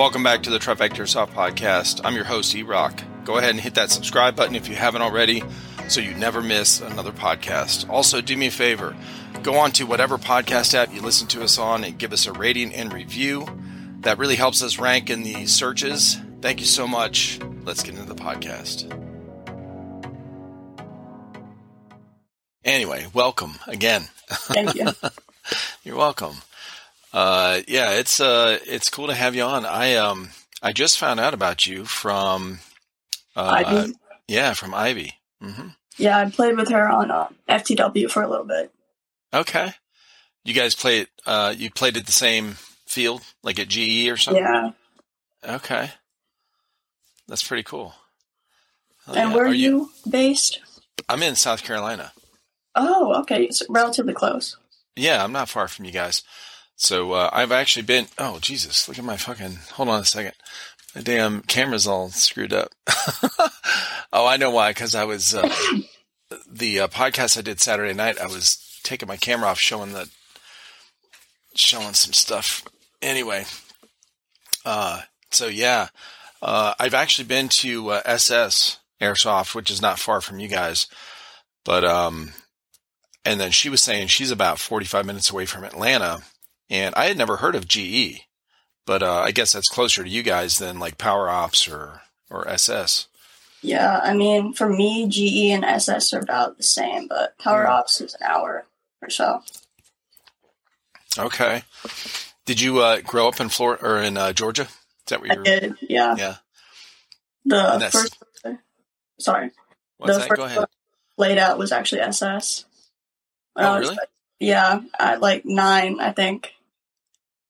Welcome back to the Trifecta Soft Podcast. I'm your host, E Rock. Go ahead and hit that subscribe button if you haven't already so you never miss another podcast. Also, do me a favor go on to whatever podcast app you listen to us on and give us a rating and review. That really helps us rank in the searches. Thank you so much. Let's get into the podcast. Anyway, welcome again. Thank you. You're welcome. Uh, yeah, it's uh, it's cool to have you on. I um, I just found out about you from, uh, Ivy? yeah, from Ivy. hmm Yeah, I played with her on uh, FTW for a little bit. Okay, you guys played. Uh, you played at the same field, like at GE or something. Yeah. Okay, that's pretty cool. Oh, and yeah. where Are are you based? I'm in South Carolina. Oh, okay. It's relatively close. Yeah, I'm not far from you guys. So uh, I've actually been. Oh Jesus! Look at my fucking. Hold on a second. My damn camera's all screwed up. oh, I know why. Because I was uh, the uh, podcast I did Saturday night. I was taking my camera off, showing the showing some stuff. Anyway, uh, so yeah, uh, I've actually been to uh, SS Airsoft, which is not far from you guys, but um, and then she was saying she's about 45 minutes away from Atlanta. And I had never heard of GE, but uh, I guess that's closer to you guys than like Power Ops or, or SS. Yeah, I mean, for me, GE and SS are about the same, but Power Hmm. Ops is an hour or so. Okay. Did you uh, grow up in Florida or in uh, Georgia? Is that where I you were? did, yeah. Yeah. The first, sorry, What's the that? first Go ahead. laid out was actually SS. Oh, I was, really? yeah, at like nine, I think.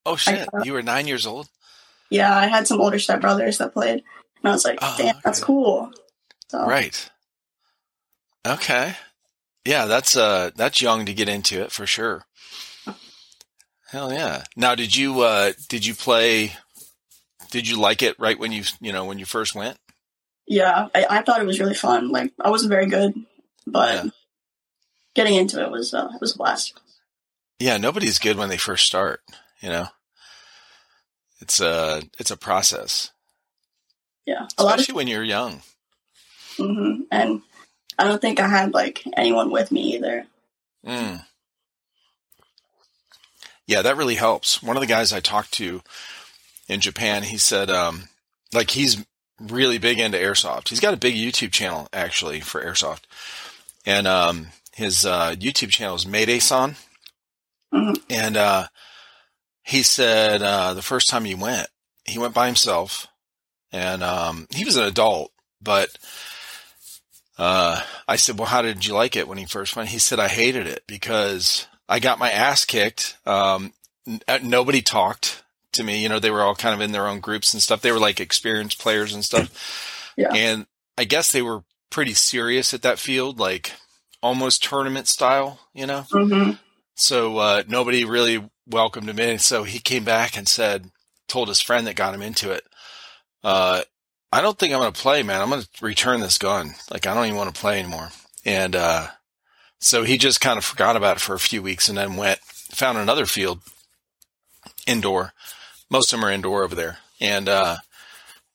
Oh, shit. I- You were nine years old? Yeah, I had some older stepbrothers that played, and I was like, Oh, damn, that's cool. So, Right. Okay. Yeah, that's uh that's young to get into it for sure. Hell yeah. Now did you uh did you play did you like it right when you you know when you first went? Yeah, I, I thought it was really fun. Like, I wasn't very good, but Yeah. getting into it was uh, it was a blast. Yeah, nobody's good when they first start, you know. It's a it's a process, Yeah, a lot of especially when you're young. mm-hmm. and I don't think I had like anyone with me either. Mm. Yeah, that really helps. One of the guys I talked to in Japan, he said, um, like he's really big into airsoft. He's got a big YouTube channel actually for airsoft, and um, his uh, YouTube channel is Mayday-san. Mhm. And uh, he said uh, the first time he went, he went by himself, and um, he was an adult, but uh, I said, "Well, how did you like it when he first went?" He said, "I hated it because I got my ass kicked. Um, n- uh, nobody talked to me. You know, they were all kind of in their own groups and stuff. They were like experienced players and stuff. Yeah. And I guess they were pretty serious at that field, like almost tournament style. You know." hmm So uh, nobody really welcomed him in. So he came back and said, told his friend that got him into it, uh, I don't think I'm going to play, man. I'm going to return this gun. Like, I don't even want to play anymore. And uh, so he just kind of forgot about it for a few weeks and then went, found another field indoor. Most of them are indoor over there. And uh,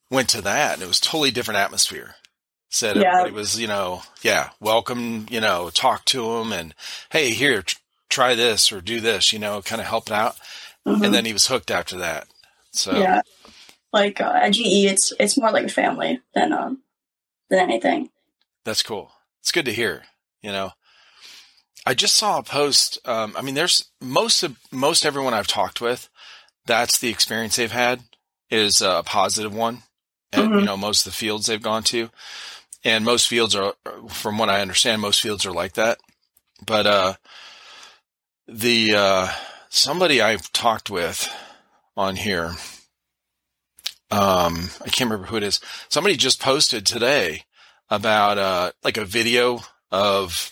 went to that. And it was totally different atmosphere. Said Yeah. everybody was, you know, yeah, welcome, you know, talk to him and, hey, here, try this or do this, you know, kind of helping out. hmm And then he was hooked after that. So, yeah, like uh, at GE, it's it's more like a family than um than anything. that's cool. It's good to hear, you know. I just saw a post. Um, I mean, there's most of most everyone I've talked with, that's the experience they've had is a positive one. And, Mhm. you know, most of the fields they've gone to. And most fields are, from what I understand, most fields are like that. But, uh, the, uh, somebody I've talked with on here, um, I can't remember who it is. Somebody just posted today about, uh, like a video of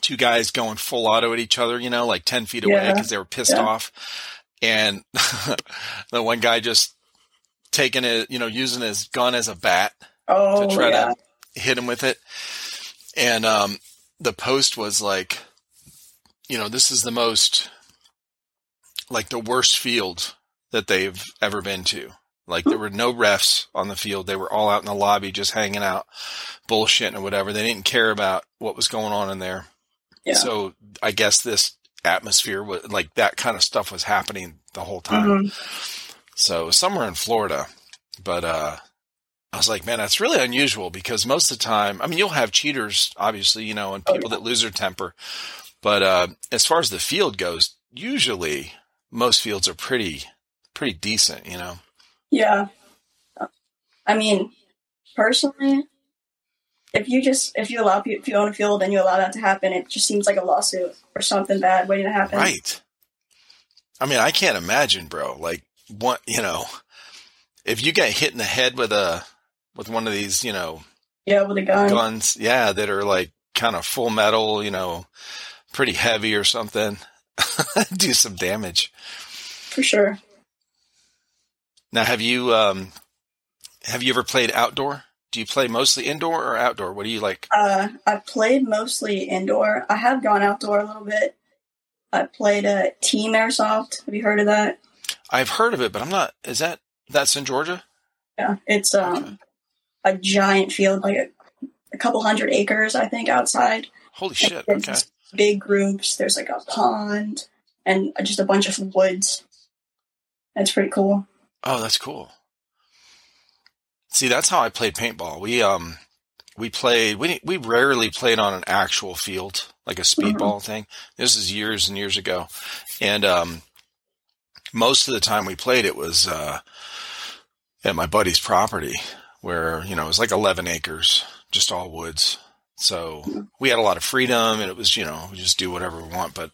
two guys going full auto at each other, you know, like 10 feet away Yeah. because they were pissed Yeah. off. And the one guy just taking it, you know, using his gun as a bat Oh to try yeah, to hit him with it. And um, the post was like, you know, this is the most, like the worst field that they've ever been to. Like there were no refs on the field. They were all out in the lobby just hanging out, bullshitting or whatever. They didn't care about what was going on in there. Yeah. So I guess this atmosphere was like that kind of stuff was happening the whole time. Mhm. So somewhere in Florida, but, uh, I was like, man, that's really unusual because most of the time, I mean, you'll have cheaters, obviously, you know, and Oh, people that lose their temper. But, uh, as far as the field goes, usually most fields are pretty, pretty decent, you know? Yeah. I mean, personally, if you just if you allow if you own a field and you allow that to happen, it just seems like a lawsuit or something bad waiting to happen. Right. I mean, I can't imagine, bro. Like, what, you know, if you get hit in the head with a, with one of these, you know, Yeah, with a gun. guns, yeah, that are like kind of full metal, you know, pretty heavy or something, do some damage. For sure. Now, have you, um, have you ever played outdoor? Do you play mostly indoor or outdoor? What do you like? Uh, I played mostly indoor. I have gone outdoor a little bit. I played a uh, team airsoft. Have you heard of that? I've heard of it, but I'm not, is that, that's in Georgia? Yeah, it's um Okay. a giant field, like a, a couple hundred acres, I think, outside. Holy shit. Okay. Big groups. There's like a pond and just a bunch of woods. That's pretty cool. Oh, that's cool. See, that's how I played paintball. We um we played we we rarely played on an actual field, like a speedball thing. This is years and years ago. And um most of the time we played it was uh at my buddy's property where, you know, it was like 11 acres, just all woods. So we had a lot of freedom and it was, you know, we just do whatever we want, but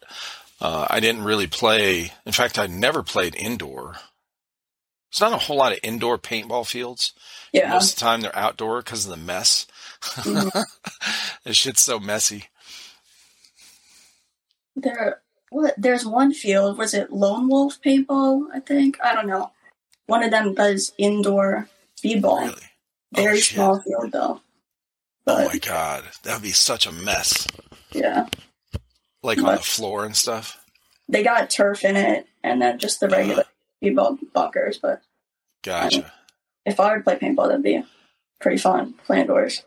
uh, I didn't really play. In fact, I never played indoor. It's not a whole lot of indoor paintball fields. Yeah. Most of the time they're outdoor because of the mess. Mhm. this shit's so messy. There, what? There's one field. Was it Lone Wolf paintball? I think. I don't know. One of them does indoor speedball. Really? Oh, Very shit. small field though. Oh my god, that would be such a mess. yeah, Like on the floor and stuff. they got turf in it, and then just the regular speedball bunkers. But Gotcha. if I were to play paintball, that'd be pretty fun. Play indoors.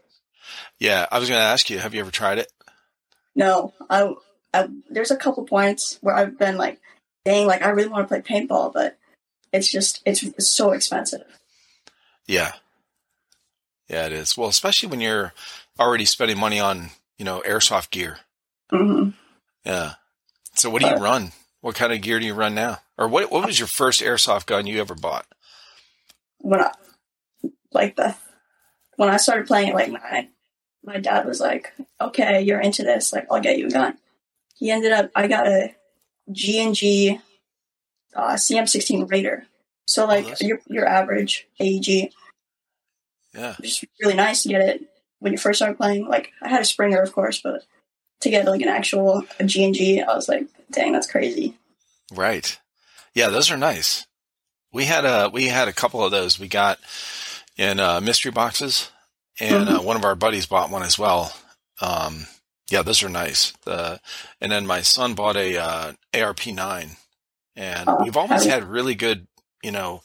Yeah, I was going to ask you, have you ever tried it? No, I, I there's a couple points where I've been like, dang, like I really want to play paintball, but it's just it's, it's so expensive. Yeah. Yeah, it is. Well, especially when you're already spending money on, you know, airsoft gear. hmm Yeah. So what do you run? What kind of gear do you run now? Or what what was your first airsoft gun you ever bought? When I like the when I started playing at like nine, my dad was like, "Okay, you're into this. Like, I'll get you a gun." He ended up. I got a G and G uh, CM16 Raider. So like that's- your your average AEG, Yeah. just really nice to get it when you first started playing. Like I had a Springer, of course, but to get like an actual G and G, I was like, dang, that's crazy. Right. Yeah, those are nice. We had a we had a couple of those we got in uh, mystery boxes, and uh, one of our buddies bought one as well. Um, yeah, those are nice. The and then my son bought a uh, ARP nine, and Oh, we've always had really good, you know,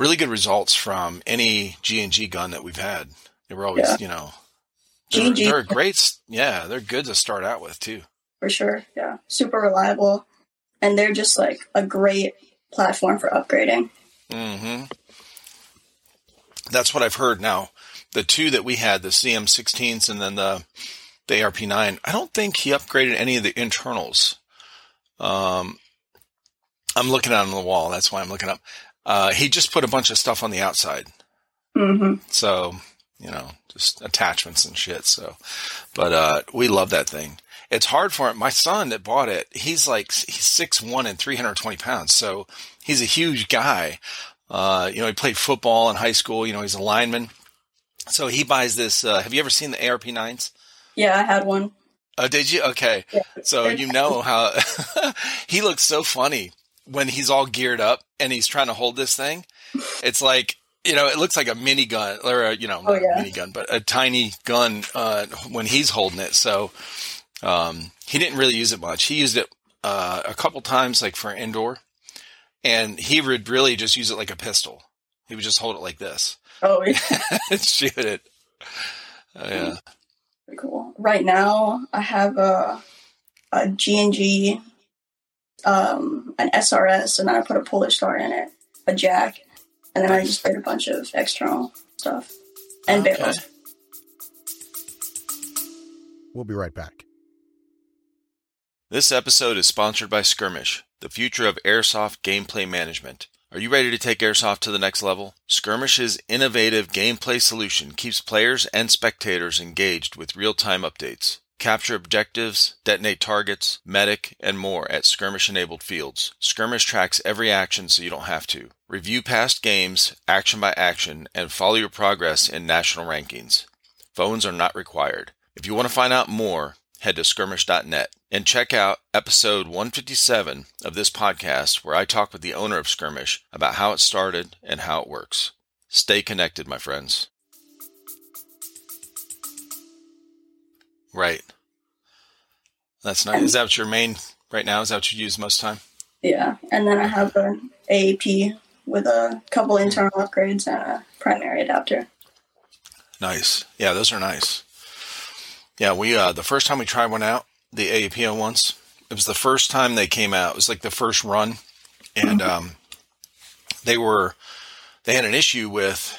really good results from any G and G gun that we've had. They were always, Yeah. you know, they're, and G they're great. Yeah, they're good to start out with too. for sure. Yeah, super reliable, and they're just like a great platform for upgrading. hmm That's what I've heard. Now, the two that we had, the CM16s and then the the ARP9, I don't think he upgraded any of the internals. Um, I'm looking at on the wall. That's why I'm looking up. Uh, he just put a bunch of stuff on the outside. hmm So, you know, just attachments and shit. So, but, uh, we love that thing. It's hard for him. My son that bought it, he's like, he's six one and 320 pounds. So he's a huge guy. Uh, you know, he played football in high school. You know, he's a lineman. So he buys this. Uh, have you ever seen the ARP nines? Yeah, I had one. Oh, did you? Okay. Yeah. So you know how he looks so funny when he's all geared up and he's trying to hold this thing. It's like, you know, it looks like a mini gun or, a, you know, Oh, yeah. a mini gun, but a tiny gun, uh, when he's holding it. So, um, he didn't really use it much. He used it, uh, a couple times, like for indoor. and he would really just use it like a pistol. He would just hold it like this Oh, yeah. and shoot it. Oh, yeah. Pretty cool. Right now, I have a a G&G, um, an SRS, and then I put a Polarstar in it, a jack, and then I just did a bunch of external stuff and Okay. barrels. We'll be right back. This episode is sponsored by Skirmish, the future of airsoft gameplay management. Are you ready to take airsoft to the next level? Skirmish's innovative gameplay solution keeps players and spectators engaged with real-time updates. Capture objectives, detonate targets, medic, and more at skirmish-enabled fields. Skirmish tracks every action so you don't have to. Review past games, action by action, and follow your progress in national rankings. Phones are not required. If you want to find out more, head to skirmish.net and check out episode 157 of this podcast where I talk with the owner of Skirmish about how it started and how it works. Stay connected, my friends. Right. That's nice. Is that what your main right now? Is that what you use most time? Yeah, and then I have an AAP with a couple internal upgrades and a primary adapter. Nice. Yeah, those are nice. Yeah, we uh the first time we tried one out, the AAP-01s, it was the first time they came out. It was like the first run, and um, they were they had an issue with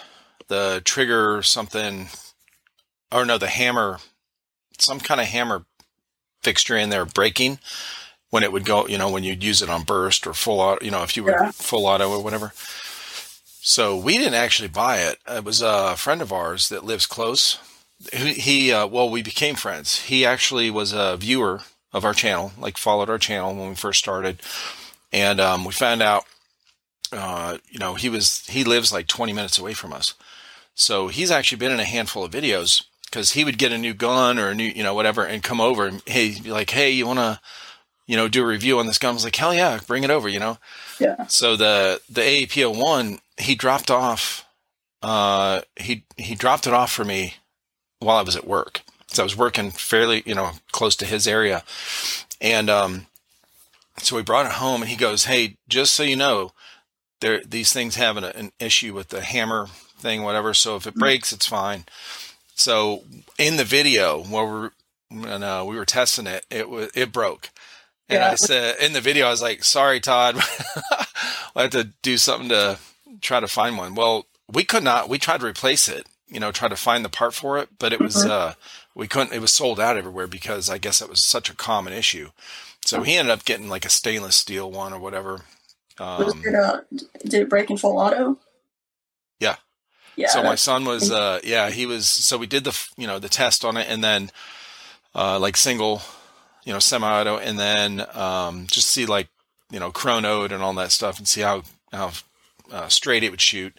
the trigger something, or no, the hammer, some kind of hammer fixture in there breaking when it would go. You know, when you'd use it on burst or full auto. You know, if you were Yeah. full auto or whatever. So we didn't actually buy it. It was a friend of ours that lives close. He, he uh, well, we became friends. He actually was a viewer of our channel, like followed our channel when we first started, and um, we found out, uh, you know, he was he lives like 20 minutes away from us, so he's actually been in a handful of videos because he would get a new gun or a new, you know, whatever, and come over and hey, he'd be like, hey, you want to, you know, do a review on this gun? I was like, hell yeah, bring it over, you know. Yeah. So the the AAP-01 he dropped off. Uh, he he dropped it off for me while I was at work. So I was working fairly, you know, close to his area, and um, so we brought it home, and he goes, "Hey, just so you know, there these things have an, an issue with the hammer thing, whatever. So if it breaks, it's fine." So in the video where we're when, uh, we were testing it, it was it broke. And I said in the video, I was like, "Sorry, Todd, I had to do something to try to find one." Well, we could not. We tried to replace it, you know, try to find the part for it, but it was Mhm. uh, we couldn't. It was sold out everywhere because I guess it was such a common issue. So he ended up getting like a stainless steel one or whatever. Um, it, uh, did it break in full auto? Yeah. Yeah. so my son was uh yeah he was so we did the you know the test on it and then uh like single you know semi-auto and then um just see like you know chronoed and all that stuff and see how how uh, straight it would shoot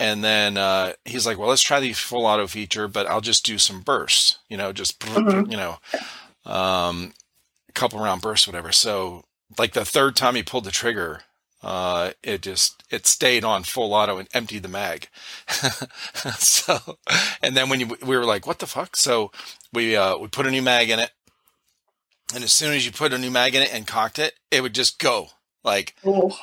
and then uh he's like well let's try the full auto feature but i'll just do some bursts you know just Mhm. you know um a couple round bursts whatever so like the third time he pulled the trigger uh, it just it stayed on full auto and emptied the mag. so, and then when you, we were like, what the fuck? So we uh, we put a new mag in it, and as soon as you put a new mag in it and cocked it, it would just go like Oh,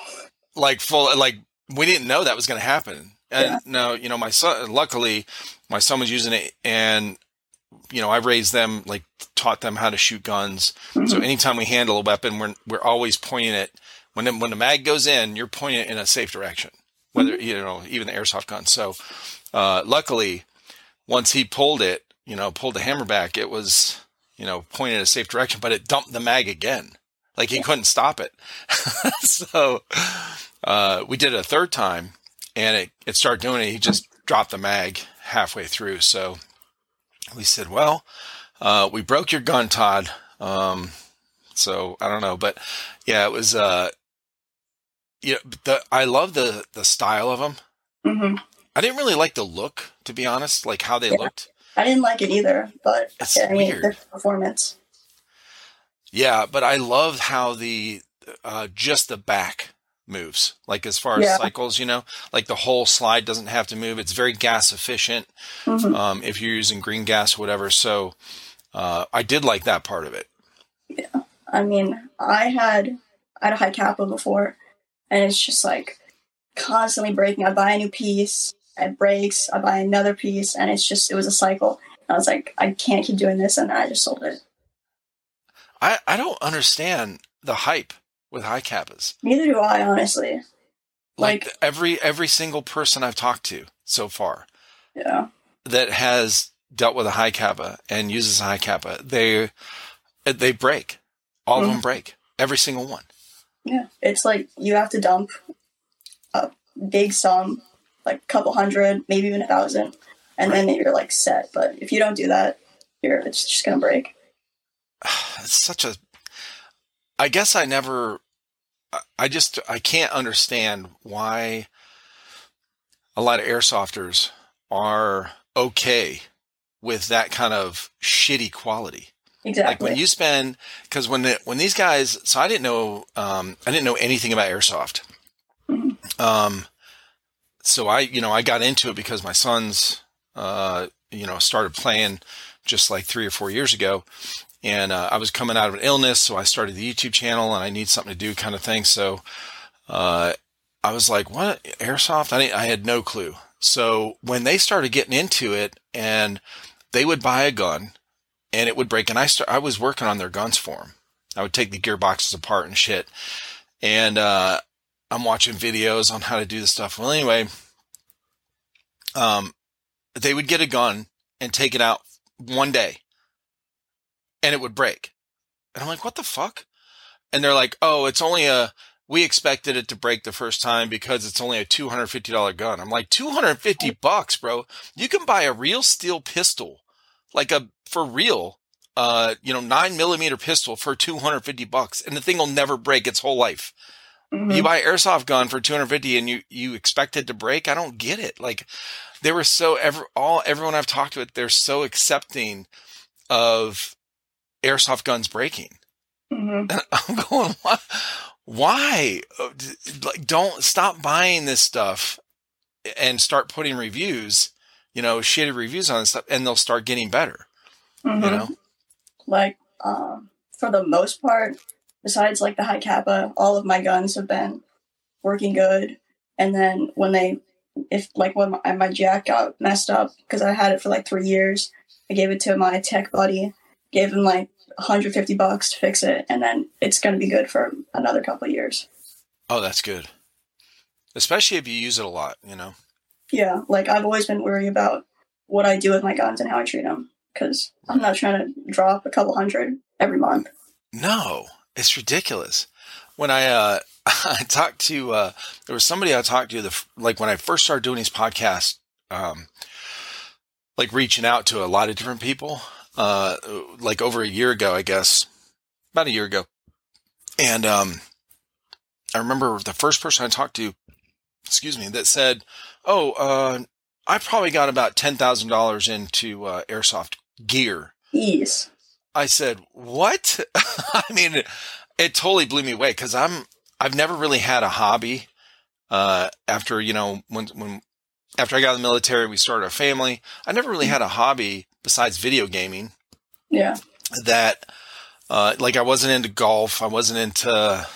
like full like we didn't know that was going to happen. And Yeah. no, you know, my son. Luckily, my son was using it, and you know, I raised them like taught them how to shoot guns. So mhm. anytime we handle a weapon, we're we're always pointing it when the, when the mag goes in, you're pointing it in a safe direction. Whether you know even the airsoft gun. So uh, luckily, once he pulled it, you know, pulled the hammer back, it was you know pointed in a safe direction, but it dumped the mag again. Like he couldn't stop it. so uh, we did it a third time, and it it started doing it. He just dropped the mag halfway through. So we said, well. Uh, we broke your gun, Todd. Um, so I don't know, but yeah, it was. Uh, yeah, but the I love the the style of them. Mhm. I didn't really like the look, to be honest, like how they Yeah. looked. I didn't like it either, but It's I mean, weird. the performance. Yeah, but I love how the uh, just the back moves. Like as far as Yeah. cycles, you know, like the whole slide doesn't have to move. It's very gas efficient. Mhm. Um, if you're using green gas, whatever. So uh, I did like that part of it. Yeah, I mean, I had I had a Hi-Capa before, and it's just like constantly breaking. I buy a new piece, it breaks. I buy another piece, and it's just it was a cycle. And I was like, I can't keep doing this, and I just sold it. I I don't understand the hype with Hi-Capas. Neither do I, honestly. Like, Like- every every single person I've talked to so far Yeah. that has dealt with a Hi-Capa and uses a Hi-Capa, they they break. All of Mhm. them break. Every single one. Yeah. It's like you have to dump a big sum, like a couple hundred, maybe even a thousand, and then you're like set. But if you don't do that, you're it's just gonna break. It's such a. I guess I never. I- I just I can't understand why a lot of airsofters are okay with that kind of shitty quality. Exactly. Like when you spend, because when the, when these guys, so I didn't know, um, I didn't know anything about airsoft. Mhm. Um, so I, you know, I got into it because my sons, uh, you know, started playing just like three or four years ago, and uh, I was coming out of an illness, so I started the YouTube channel, and I need something to do, kind of thing. So, uh, I was like, "What airsoft?" I didn't, I had no clue. So when they started getting into it, and they would buy a gun, and it would break, and I start, I was working on their guns for them. I would take the gearboxes apart and shit, and uh, I'm watching videos on how to do this stuff. Well, anyway, um, they would get a gun and take it out one day, and it would break. And I'm like, what the fuck? And they're like, oh, it's only a. We expected it to break the first time because it's only a two hundred fifty dollar gun. I'm like, two hundred fifty bucks, bro. You can buy a real steel pistol, like a for real, uh, you know, nine millimeter pistol for two hundred fifty bucks, and the thing will never break its whole life. Mhm. You buy airsoft gun for 250 and you, you expect it to break. I don't get it. Like they were so ever, all, everyone I've talked with, they're so accepting of airsoft guns breaking. Mhm. And I'm going, why? Why? Uh, Like, don't stop buying this stuff and start putting reviews, you know, shitty reviews on this stuff and they'll start getting better, Mhm. you know? like um, for the most part besides like the Hi-Capa all of my guns have been working good and then when they if like when my, my jack got messed up because i had it for like three years i gave it to my tech buddy gave him like 150 bucks to fix it and then it's going to be good for another couple of years Oh, that's good. Especially if you use it a lot, you know? Yeah like i've always been worried about what i do with my guns and how i treat them because i'm not trying to drop a couple hundred every month No, it's ridiculous. When I uh I talked to uh there was somebody I talked to the like when I first started doing these podcasts um like reaching out to a lot of different people uh like over a year ago I guess about a year ago. And um I remember the first person I talked to excuse me that said, "Oh, uh I probably got about $10,000 into uh airsoft gear." ease I said, "What?" I mean, it totally blew me away because I'm I've never really had a hobby. Uh, after you know when when after I got in the military, we started a family. I never really had a hobby besides video gaming. yeah That uh, like I wasn't into golf. I wasn't into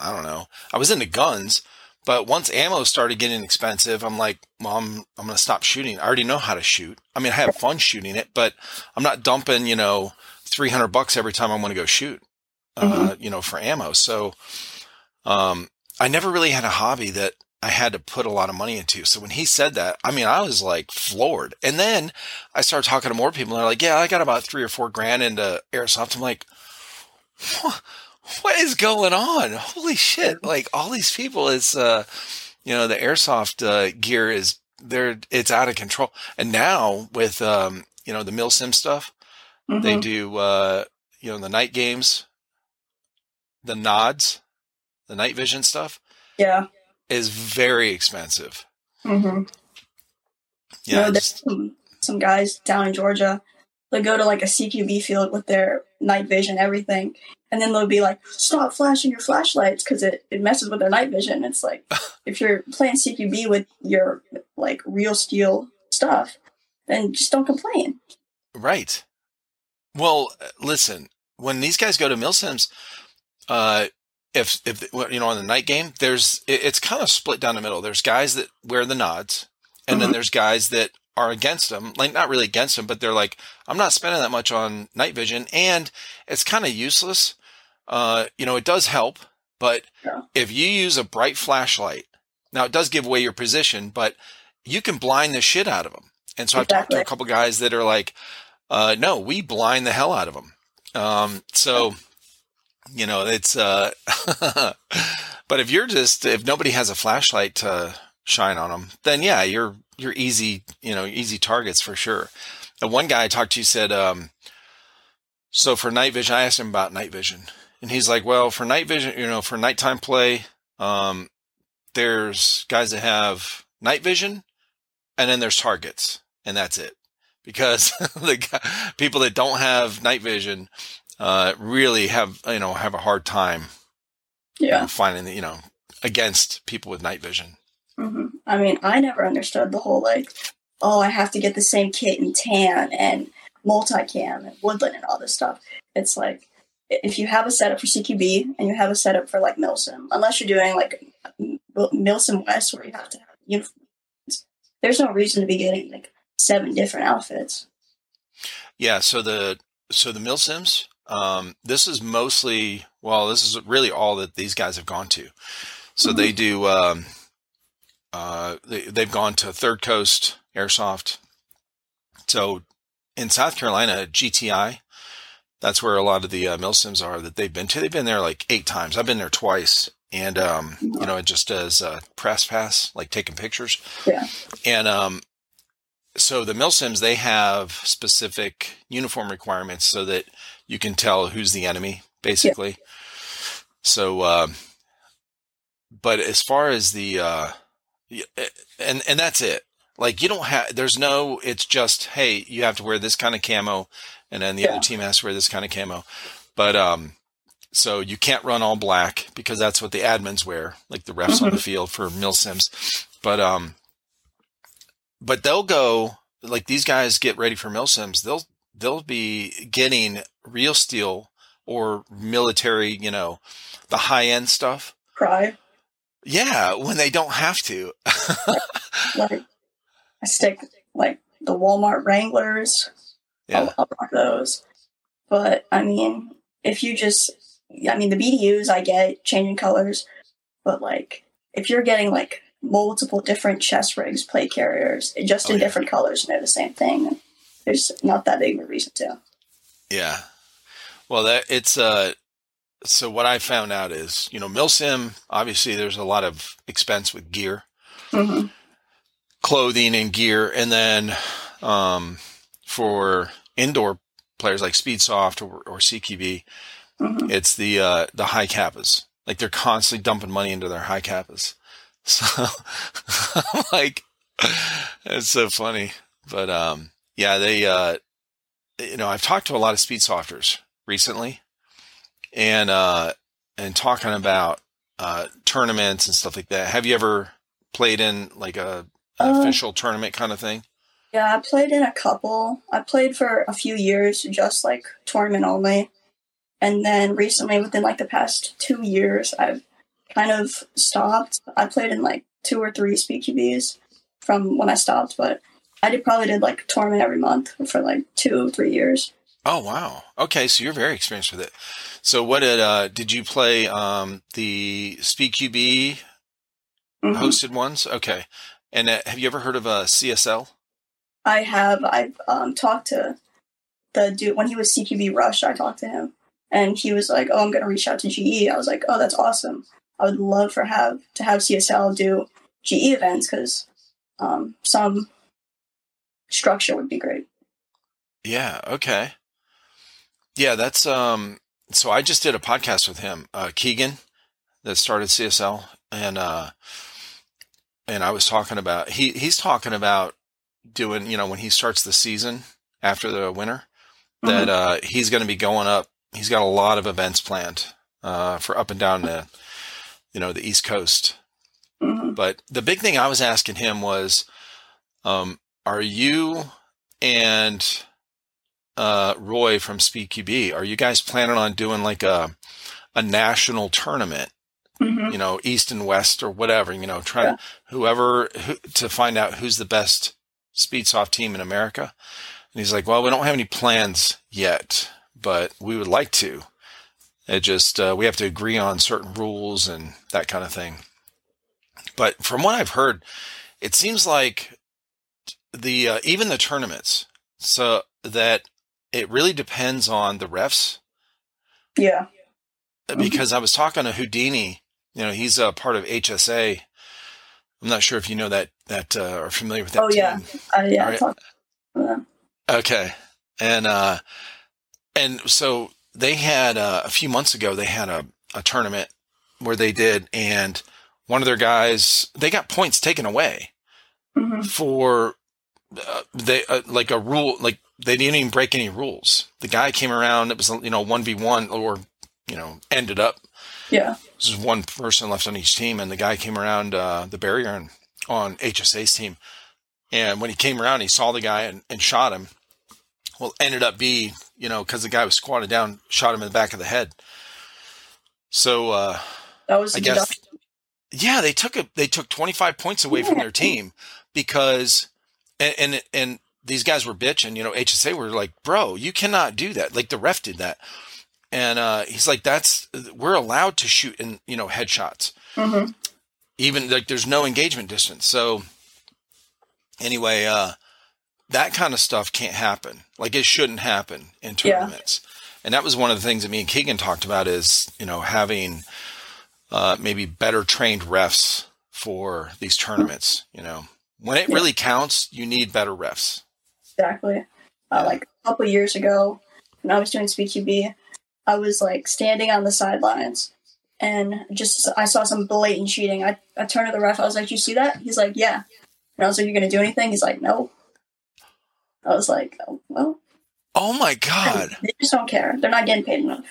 I don't know. I was into guns. But once ammo started getting expensive, I'm like, well, I'm, I'm going to stop shooting. I already know how to shoot. I mean, I have fun shooting it, but I'm not dumping, you know, 300 bucks every time I want to go shoot, uh, you know, for ammo. So, um, I never really had a hobby that I had to put a lot of money into. So when he said that, I mean, I was like floored. And then I started talking to more people and they're like, yeah, I got about three or four grand into airsoft. I'm like, what, what is going on? Holy shit. Like all these people is, uh, you know, the airsoft, uh, gear is there. It's out of control. And now with, um, you know, the Milsim stuff, they Mhm. do, uh, you know, the night games, the nods, the night vision stuff yeah is very expensive. hmm Yeah. no, there's some, some guys down in Georgia. They go to like a CQB field with their night vision, everything, and then they'll be like, "Stop flashing your flashlights" because it, it messes with their night vision. It's like if you're playing CQB with your like real steel stuff, then just don't complain. Right. Well, listen, when these guys go to Milsims, uh, if if you know on the night game, there's it, it's kind of split down the middle. There's guys that wear the nods, and then Mhm. there's guys that are against them. Like not really against them, but they're like, I'm not spending that much on night vision, and it's kind of useless. Uh, you know, it does help, but Yeah. if you use a bright flashlight, now it does give away your position, but you can blind the shit out of them. And so I've talked to a couple guys that are like, uh, no, we blind the hell out of them. Um, so, you know, it's, uh, but if you're just, if nobody has a flashlight to shine on them, then yeah, you're, you're easy, you know, easy targets for sure. And one guy I talked to said, um, so for night vision, I asked him about night vision and he's like, well, for night vision, you know, for nighttime play, um, there's guys that have night vision and then there's targets and that's it because the guy, people that don't have night vision uh, really have you know have a hard time you know, Yeah. finding the, you know against people with night vision hmm I mean, I never understood the whole like, oh, I have to get the same kit in tan and multicam and woodland and all this stuff. It's like if you have a setup for CQB and you have a setup for like Milsim, unless you're doing like Milsim West where you have to have uniforms, there's no reason to be getting like seven different outfits. yeah so the so the Milsims um, this is mostly well this is really all that these guys have gone to so Mhm. they do um, uh, they, they've gone to third coast airsoft so in south carolina gti that's where a lot of the uh, Milsims are that they've been to. They've been there like eight times. I've been there twice. And um, you know it just does uh, press pass like taking pictures. Yeah. and um, so the Milsims they have specific uniform requirements so that you can tell who's the enemy basically. So um, but as far as the uh, and and that's it. Like you don't have there's no it's just hey you have to wear this kind of camo and then the Yeah. other team has to wear this kind of camo but um so you can't run all black because that's what the admins wear like the refs on the field for Milsims but um but they'll go like these guys get ready for Milsims they'll they'll be getting real steel or military you know the high end stuff Cry. yeah when they don't have to Like I stick like the Walmart Wranglers. Yeah I'll, rock those. But I mean, if you just, I mean, the BDUs I get changing colors, but like if you're getting like multiple different chest rigs, plate carriers, just Oh, in yeah. different colors, and they're the same thing, there's not that big of a reason to. Yeah. Well, that it's uh so what I found out is, you know, Milsim, obviously there's a lot of expense with gear, hmm clothing and gear, and then um for indoor players like Speedsoft or, or CQB, hmm it's the uh the Hi-Capas. Like they're constantly dumping money into their Hi-Capas. So like it's so funny. But um yeah, they uh you know, I've talked to a lot of speedsofters recently and uh and talking about uh tournaments and stuff like that. Have you ever played in like a an Uh, official tournament kind of thing? Yeah, I played in a couple. I played for a few years, just like tournament only. And then recently, within like the past two years, I've kind of stopped. I played in like two or three speed QBs from when I stopped, but I did probably did like a tournament every month for like two, or three years. Oh wow. Okay, so you're very experienced with it. So what did uh did you play um the Speed QB Mhm. hosted ones? Okay. And uh, have you ever heard of uh, CSL? I have. I've um, talked to the dude when he was CQB Rush. I talked to him, and he was like, "Oh, I'm going to reach out to GE." I was like, "Oh, that's awesome. I would love for have to have CSL do GE events because um, some structure would be great." Yeah, okay. Yeah, that's um so I just did a podcast with him, uh Keegan that started CSL and uh and I was talking about he he's talking about doing, you know, when he starts the season after the winter that uh he's going to be going up. He's got a lot of events planned uh for up and down the you know, the East Coast. hmm But the big thing I was asking him was, um, are you and uh, Roy from Speed QB, are you guys planning on doing like a a national tournament, hmm you know, East and West or whatever, you know, trying Yeah. whoever who, to find out who's the best speed soft team in America. And he's like, well, we don't have any plans yet, but we would like to. It just, uh, we have to agree on certain rules and that kind of thing. But from what I've heard, it seems like the, uh, even the tournaments, so that it really depends on the refs Yeah. Because I was talking to Houdini. You know, he's a part of HSA. I'm not sure if you know that that uh, are familiar with that Oh, team. yeah. I, yeah. I Alright. talked to them. Okay, and uh, and so they had uh, a few months ago. They had a, a tournament where they did, and one of their guys they got points taken away hmm for uh, they uh, like a rule like they didn't even break any rules. The guy came around. It was you know one v one or you know ended up Yeah. This is one person left on each team, and the guy came around uh, the barrier on, on HSA's team. And when he came around, he saw the guy and, and shot him. Well, ended up be you know because the guy was squatted down, shot him in the back of the head. So uh, That was I guess yeah, they took a, they took 25 points away from their team because and, and and these guys were bitching, you know, HSA were like, "Bro, you cannot do that." Like the ref did that. And uh, he's like, "That's we're allowed to shoot in, you know, headshots. hmm Even like there's no engagement distance." So anyway, uh that kind of stuff can't happen. Like it shouldn't happen in Yeah. tournaments. And that was one of the things that me and Keegan talked about is, you know, having uh, maybe better trained refs for these tournaments. You know, when it Yeah. really counts, you need better refs. Exactly. Uh, like a couple years ago, when I was doing Speed QB, I was like standing on the sidelines, and just I saw some blatant cheating. I, I turned to the ref. I was like, "You see that?" He's like, "Yeah." And I was like, "You gonna do anything?" He's like, "No." I was like, oh, "Well, Oh my god! they just don't care. They're not getting paid enough."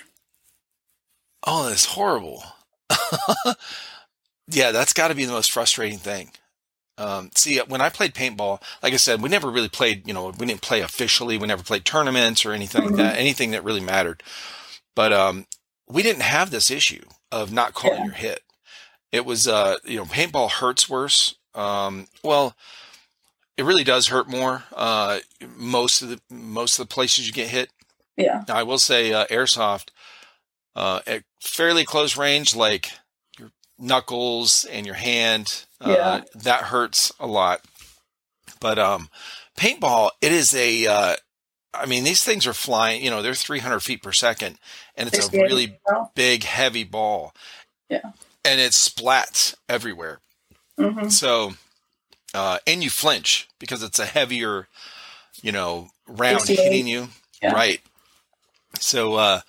Oh, that's horrible. yeah, that's got to be the most frustrating thing. Um, see, when I played paintball, like I said, we never really played, you know, we didn't play officially. We never played tournaments or anything Mhm. like that, anything that really mattered. But um, we didn't have this issue of not calling Yeah. your hit. It was, uh, you know, paintball hurts worse. Um, well, it really does hurt more. Uh, most of the most of the places you get hit, Yeah. now, I will say uh, airsoft uh, at fairly close range, like your knuckles and your hand, uh, Yeah. that hurts a lot. But um, paintball, it is a. I mean, these things are flying. You know, they're 300 feet per second, and it's a really big, heavy ball. Yeah. and it splats everywhere. hmm So, uh, and you flinch because it's a heavier, you know, round 68. hitting you. Yeah. Right. So, uh,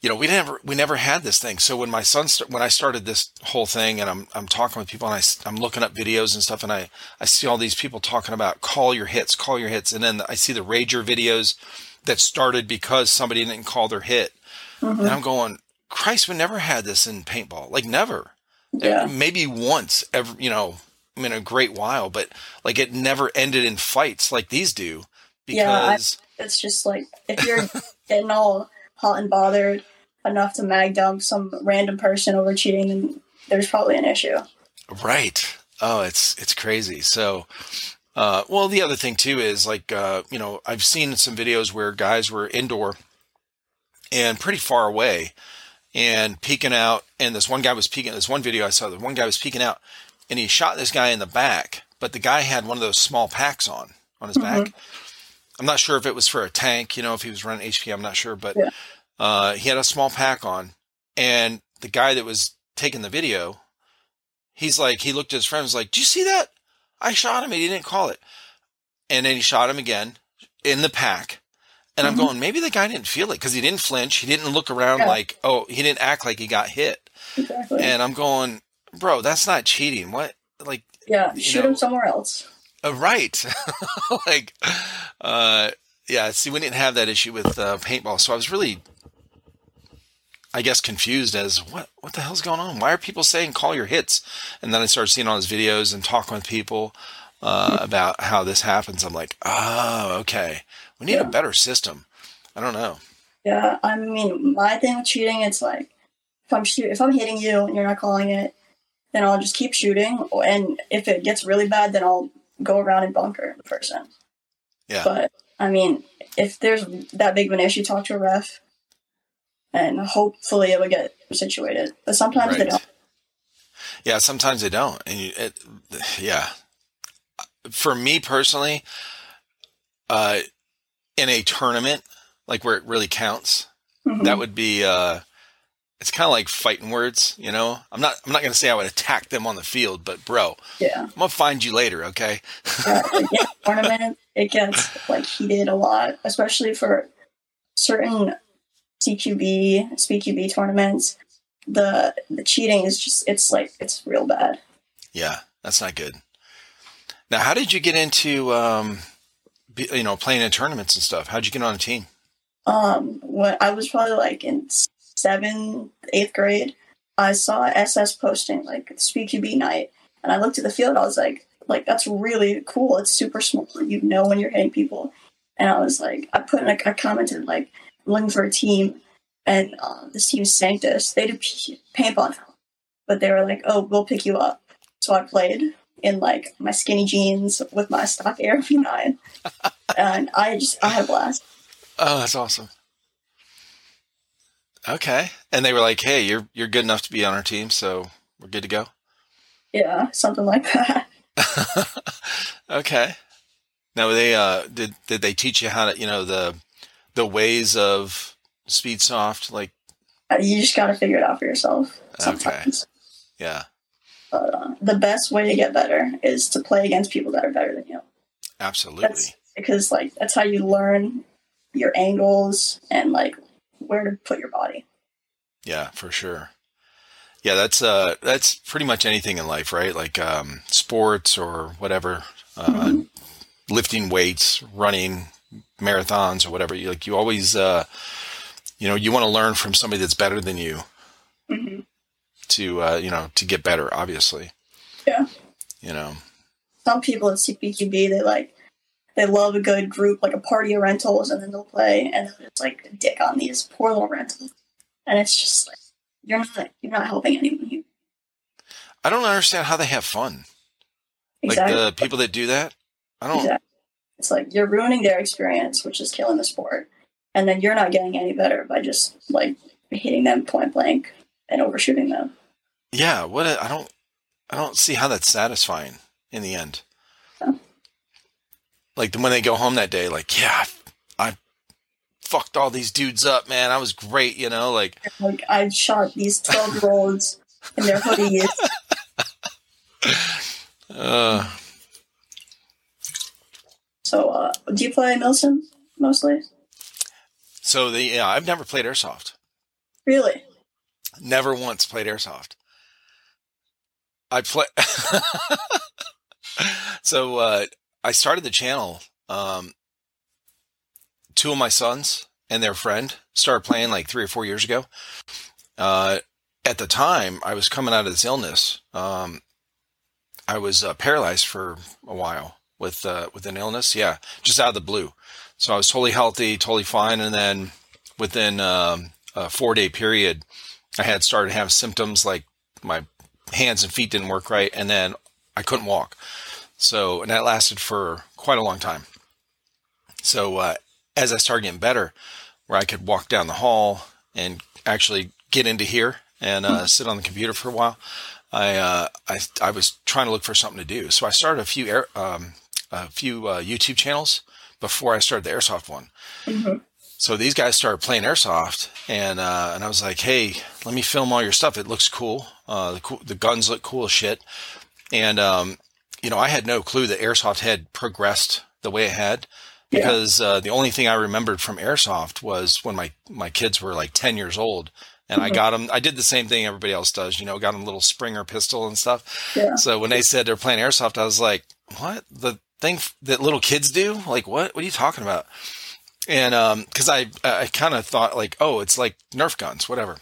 you know, we never, we never had this thing. So when my son, st- when I started this whole thing and I'm, I'm talking with people and I, am looking up videos and stuff and I, I see all these people talking about call your hits, call your hits. And then I see the Rager videos that started because somebody didn't call their hit. hmm And I'm going, Christ, we never had this in paintball. Like never Yeah. maybe once ever you know in a great while but like it never ended in fights like these do Yeah, I- because It's just like if you're getting all hot and bothered enough to mag dump some random person over cheating, then there's probably an issue. right. Oh it's it's crazy. So uh well the other thing too is like uh you know i've seen some videos where guys were indoor and pretty far away and peeking out and this one guy was peeking this one video i saw the one guy was peeking out and he shot this guy in the back but the guy had one of those small packs on on his back i'm not sure if it was for a tank you know if he was running hp i'm not sure but Yeah. uh, he had a small pack on and the guy that was taking the video he's like he looked at his friend and was like do you see that i shot him and he didn't call it and then he shot him again in the pack and Mhm. i'm going maybe the guy didn't feel it because he didn't flinch he didn't look around Yeah. like oh he didn't act like he got hit Exactly. and i'm going bro that's not cheating what like yeah, shoot know- him somewhere else. Uh, right. Like uh yeah see we didn't have that issue with uh, paintball so i was really i guess confused as what what the hell's going on? Why are people saying call your hits and then i started seeing all these videos and talking with people uh, about how this happens. I'm like oh okay. We need a better system. I don't know. Yeah, I mean, my thing with cheating, it's like if I'm shoot if I'm hitting you and you're not calling it, then I'll just keep shooting. And if it gets really bad, then I'll go around and bunker the person. Yeah. But I mean, if there's that big of an issue, talk to a ref, and hopefully it will get situated. But sometimes they don't. Yeah, sometimes they don't. And you, it, yeah, for me personally, uh, in a tournament like where it really counts, Mhm. that would be. Uh, it's kind of like fighting words, you know. I'm not. I'm not going to say I would attack them on the field, but bro, yeah. I'm gonna find you later, okay? Yeah, tournament, it gets like heated a lot, especially for certain CQB, SpeedQB tournaments. The the cheating is just it's like it's real bad. Yeah, that's not good. Now, how did you get into, um, you know, playing in tournaments and stuff? How'd you get on a team? Um, when I was probably like in seventh, eighth grade, I saw SS posting like SpeedQB night, and I looked at the field. I was like, like that's really cool. It's super small. You know when you're hitting people, and I was like, I put like I commented like looking for a team, and uh, this team Sanctus. They did p- paintball, but they were like, oh, we'll pick you up. So I played in like my skinny jeans with my stock Air V9, and I just I had a blast. Oh, that's awesome. Okay, and they were like, "Hey, you're you're good enough to be on our team, so we're good to go." Yeah, something like that. okay. Now they uh did did they teach you how to you know the the ways of Speedsoft like Uh, You just got to figure it out for yourself sometimes. yeah But uh, the best way to get better is to play against people that are better than you. absolutely That's because like that's how you learn your angles and like where to put your body. yeah for sure yeah that's uh that's pretty much anything in life right like um sports or whatever uh Mhm. lifting weights running marathons or whatever you like you always uh you know you want to learn from somebody that's better than you hmm to uh you know to get better obviously Yeah. you know Some people at CPQB they like they love a good group like a party of rentals and then they'll play and they'll just like dick on these poor little rentals and it's just like you're not you're not helping anyone. You, i don't understand how they have fun exactly. like the people that do that i don't Exactly. It's like you're ruining their experience, which is killing the sport. And then you're not getting any better by just like hitting them point blank and overshooting them. yeah what a, i don't i don't see how that's satisfying in the end. Like when they go home that day like yeah i fucked all these dudes up man i was great you know like Like I shot these twelve year olds in their hoodies. uh So uh do you play Milsim mostly? so the yeah i've never played airsoft Really? never once played airsoft i play so uh i started the channel um two of my sons and their friend started playing like three or four years ago. Uh at the time i was coming out of this illness. Um i was uh, paralyzed for a while with uh with an illness. Yeah just out of the blue. So i was totally healthy totally fine. And then within um a four day period I had started to have symptoms like my hands and feet didn't work right, and then I couldn't walk. So, and that lasted for quite a long time. So, uh, as I started getting better, where I could walk down the hall and actually get into here and uh, sit on the computer for a while, I, uh, I I was trying to look for something to do. So I started a few air, um, a few uh, YouTube channels before I started the airsoft one. hmm So these guys started playing airsoft, and uh, and I was like, "Hey, let me film all your stuff. It looks cool. Uh, the cool, the guns look cool as shit." And um, you know, I had no clue that airsoft had progressed the way it had, Yeah. because uh, the only thing I remembered from airsoft was when my my kids were like ten years old, and I Mhm. got them. I did the same thing everybody else does. You know, got them a little Springer pistol and stuff. Yeah. So when they said they're playing airsoft, I was like, "What? The thing f- that little kids do? Like, what? What are you talking about?" And um, because I I kind of thought like, "Oh, it's like Nerf guns, whatever."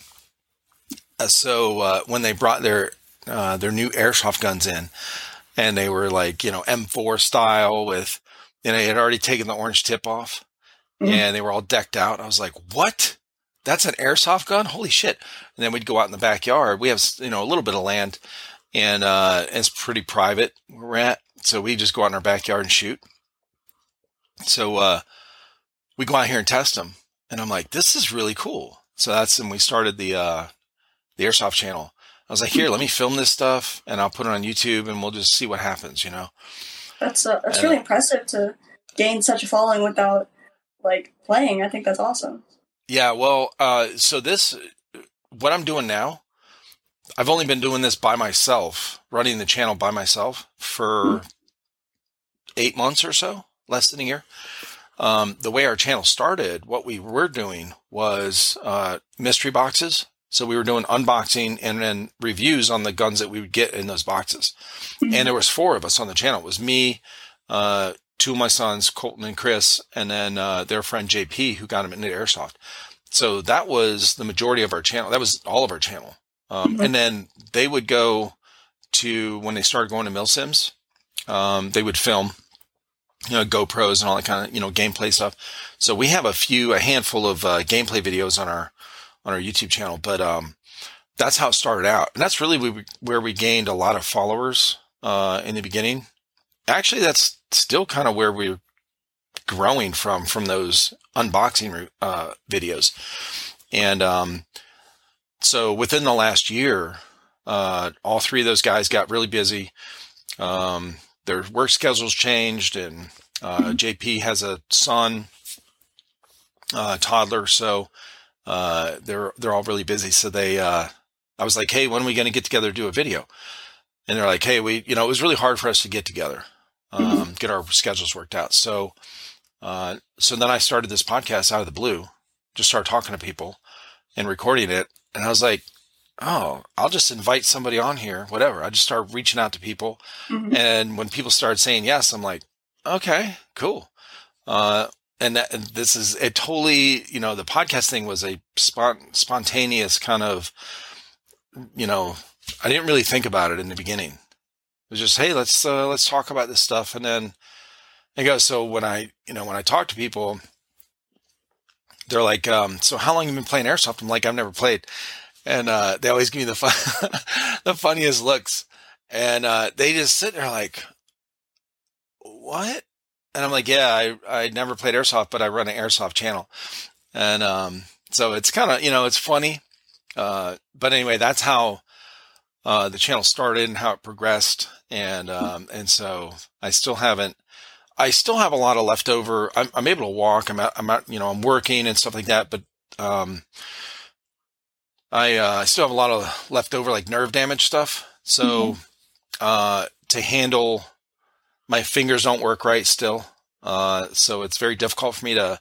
Uh, so uh, when they brought their uh, their new airsoft guns in, and they were like you know M4 style with, and they had already taken the orange tip off, Mhm. and they were all decked out. I was like, "What? that's an airsoft gun. Holy shit! And then we'd go out in the backyard. We have you know a little bit of land, and uh, it's pretty private where we're at. So we just go out in our backyard and shoot. So uh, we go out here and test them, and I'm like, this is really cool. So that's when we started the uh, the airsoft channel. I was like, here, let me film this stuff, and I'll put it on YouTube, and we'll just see what happens. You know. That's uh, that's really impressive to gain such a following without like playing. I think that's awesome. Yeah, well, uh, so this, what I'm doing now, I've only been doing this by myself, running the channel by myself for mm-hmm. eight months or so, less than a year. Um, the way our channel started, what we were doing was uh, mystery boxes. So we were doing unboxing and then reviews on the guns that we would get in those boxes. Mm-hmm. And there was four of us on the channel. It was me, uh, two of my sons, Colton and Chris, and then uh, their friend JP, who got him into airsoft. So that was the majority of our channel. That was all of our channel. Um, mm-hmm. And then they would go to when they started going to milsims, um, they would film, you know, GoPros and all that kind of you know gameplay stuff. So we have a few, a handful of uh, gameplay videos on our on our YouTube channel, but um, that's how it started out, and that's really where we gained a lot of followers uh, in the beginning. Actually, that's still kind of where we're growing from from those unboxing uh, videos. And um, so within the last year, uh, all three of those guys got really busy. Um, their work schedules changed, and uh, mm-hmm. JP has a son, uh, toddler, so uh, they're they're all really busy. So they, uh, I was like, hey, when are we going to get together to do a video? And they're like, hey, we, you know, it was really hard for us to get together um, mm-hmm. get our schedules worked out. So, uh, so then I started this podcast out of the blue, just started talking to people and recording it. And I was like, oh, I'll just invite somebody on here, whatever. I just started reaching out to people. Mm-hmm. And when people started saying yes, I'm like, okay, cool. Uh, and, that, and this is it totally, you know, the podcast thing was a spont- spontaneous kind of, you know, I didn't really think about it in the beginning. It was just, hey, let's uh, let's talk about this stuff, and then I go. So when I you know when I talk to people, they're like, um, so how long you been playing airsoft? I'm like, I've never played, and uh, they always give me the fun, the funniest looks, and uh, they just sit there like, what? And I'm like, yeah, I I never played airsoft, but I run an airsoft channel, and um, so it's kind of you know it's funny, uh, but anyway, that's how uh, the channel started and how it progressed and um, and so I still haven't. I still have a lot of leftover. I'm, I'm able to walk. I'm out, I'm out, you know, I'm working and stuff like that. But um, I uh, I still have a lot of leftover like nerve damage stuff. So mm-hmm. uh, to handle my fingers don't work right still. Uh, so it's very difficult for me to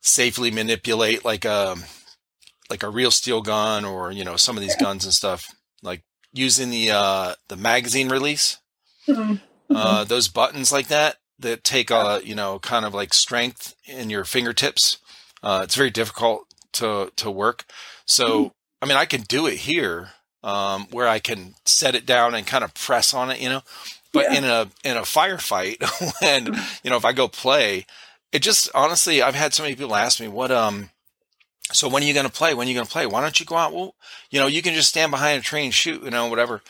safely manipulate like a um, like a real steel gun or you know some of these guns and stuff. Like using the uh, the magazine release. Mm-hmm. Uh, mm-hmm. those buttons like that that take a you know kind of like strength in your fingertips. Uh, it's very difficult to to work. So mm-hmm. I mean, I can do it here um, where I can set it down and kind of press on it, you know. But yeah. in a in a firefight, when you know if I go play, it just honestly, I've had so many people ask me what um so when are you going to play? When are you going to play? Why don't you go out? Well, you know, you can just stand behind a tree and shoot, you know, whatever.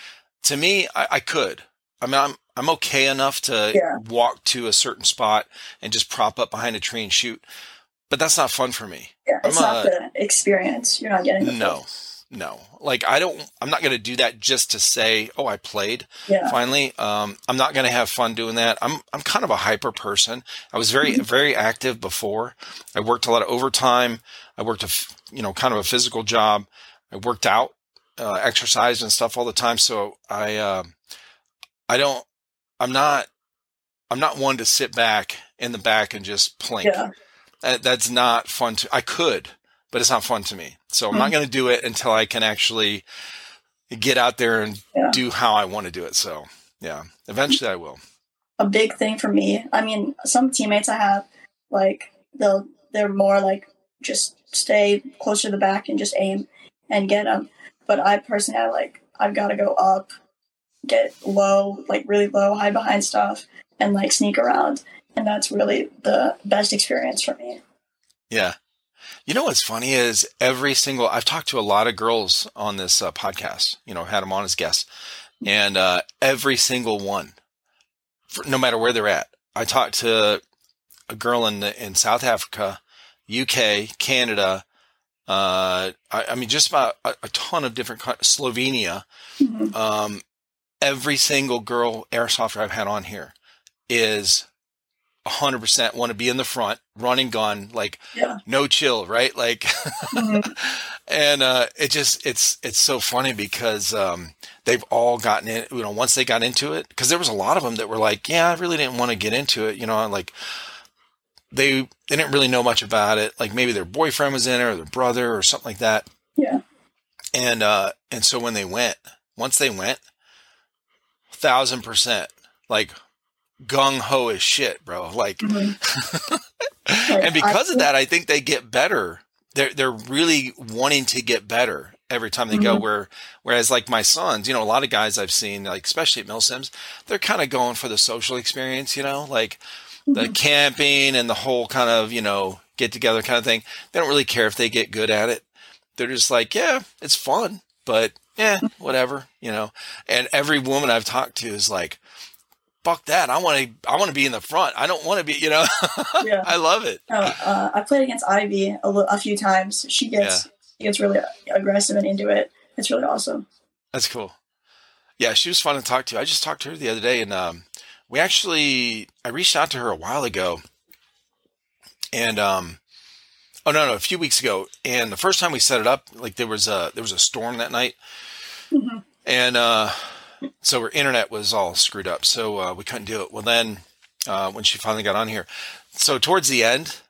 To me, I, I could. I mean, I'm I'm okay enough to yeah. walk to a certain spot and just prop up behind a tree and shoot, but that's not fun for me. Yeah, it's I'm not a, the experience. You're not getting. no, no. Like I don't. I'm not going to do that just to say, "Oh, I played." Yeah. Finally, um, I'm not going to have fun doing that. I'm I'm kind of a hyper person. I was very mm-hmm. very active before. I worked a lot of overtime. I worked a you know kind of a physical job. I worked out, uh, exercised and stuff all the time. So I uh, I don't. I'm not. I'm not one to sit back in the back and just plink. Yeah. that's not fun to. I could but it's not fun to me. So I'm mm-hmm. not hmm. going to do it until I can actually get out there and yeah. do how I want to do it. So yeah, eventually I will. A big thing for me. I mean, some teammates I have, like they'll they're more like just stay closer to the back and just aim and get them. But I personally, I like I've got to go up, get low, like really low, hide behind stuff, and like sneak around. And that's really the best experience for me. Yeah, You know what's funny is every single I've talked to a lot of girls on this uh, podcast. You know, had them on as guests, and uh, every single one, for, no matter where they're at. I talked to a girl in in South Africa, UK, Canada. Uh, I, I mean, just about a, a ton of different Slovenia. Mhm. Um, every single girl airsofter I've had on here is 100% want to be in the front, running gun, like Yeah. no chill, right? Like, Mhm. and uh, it just it's it's so funny because um, they've all gotten in. You know, once they got into it, because there was a lot of them that were like, "Yeah, I really didn't want to get into it." You know, like they they didn't really know much about it. Like maybe their boyfriend was in it or their brother or something like that. Yeah. And uh, and so when they went, once they went, thousand percent, like gung ho as shit, bro. Like Mhm. And because of that, I think they get better. They're they're really wanting to get better every time they go. Mhm. Where whereas like my sons, you know, a lot of guys I've seen, like especially at Milsims, they're kind of going for the social experience. You know, like the Mhm. camping and the whole kind of you know get together kind of thing. They don't really care if they get good at it. They're just like, yeah, it's fun, but yeah, whatever, you know. And every woman I've talked to is like, fuck that. I want to. I want to be in the front. I don't want to be. You know. Yeah. I love it. No, uh, I played against Ivy a, a few times. She gets she gets really aggressive and into it. It's really awesome. That's cool. Yeah, she was fun to talk to. I just talked to her the other day, and um, we actually I reached out to her a while ago, and um, oh no, no, a few weeks ago. And the first time we set it up, like there was a there was a storm that night, Mhm. and uh, so her internet was all screwed up, so uh, we couldn't do it. Well, then uh, when she finally got on here, so towards the end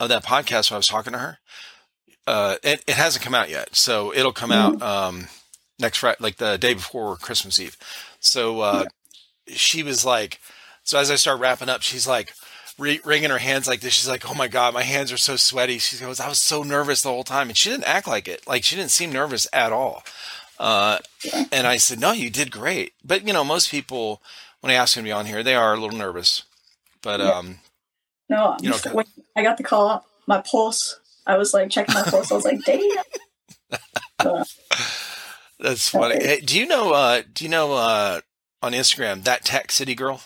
of that podcast, when I was talking to her, uh, it, it hasn't come out yet, so it'll come out um, next Friday, like the day before Christmas Eve. So uh, she was like, so as I start wrapping up, she's like. Re- wringing her hands like this, she's like, "Oh my god, my hands are so sweaty." She goes, "I was so nervous the whole time," and she didn't act like it. Like she didn't seem nervous at all. Uh, and I said, "No, you did great." But you know, most people when I ask them to be on here, they are a little nervous. But Yeah. um, No, You know, when I got the call, my pulse. I was like checking my pulse. I was like, "Damn." Uh, that's funny. Hey, do you know? Uh, do you know uh, on Instagram that Tech City girl?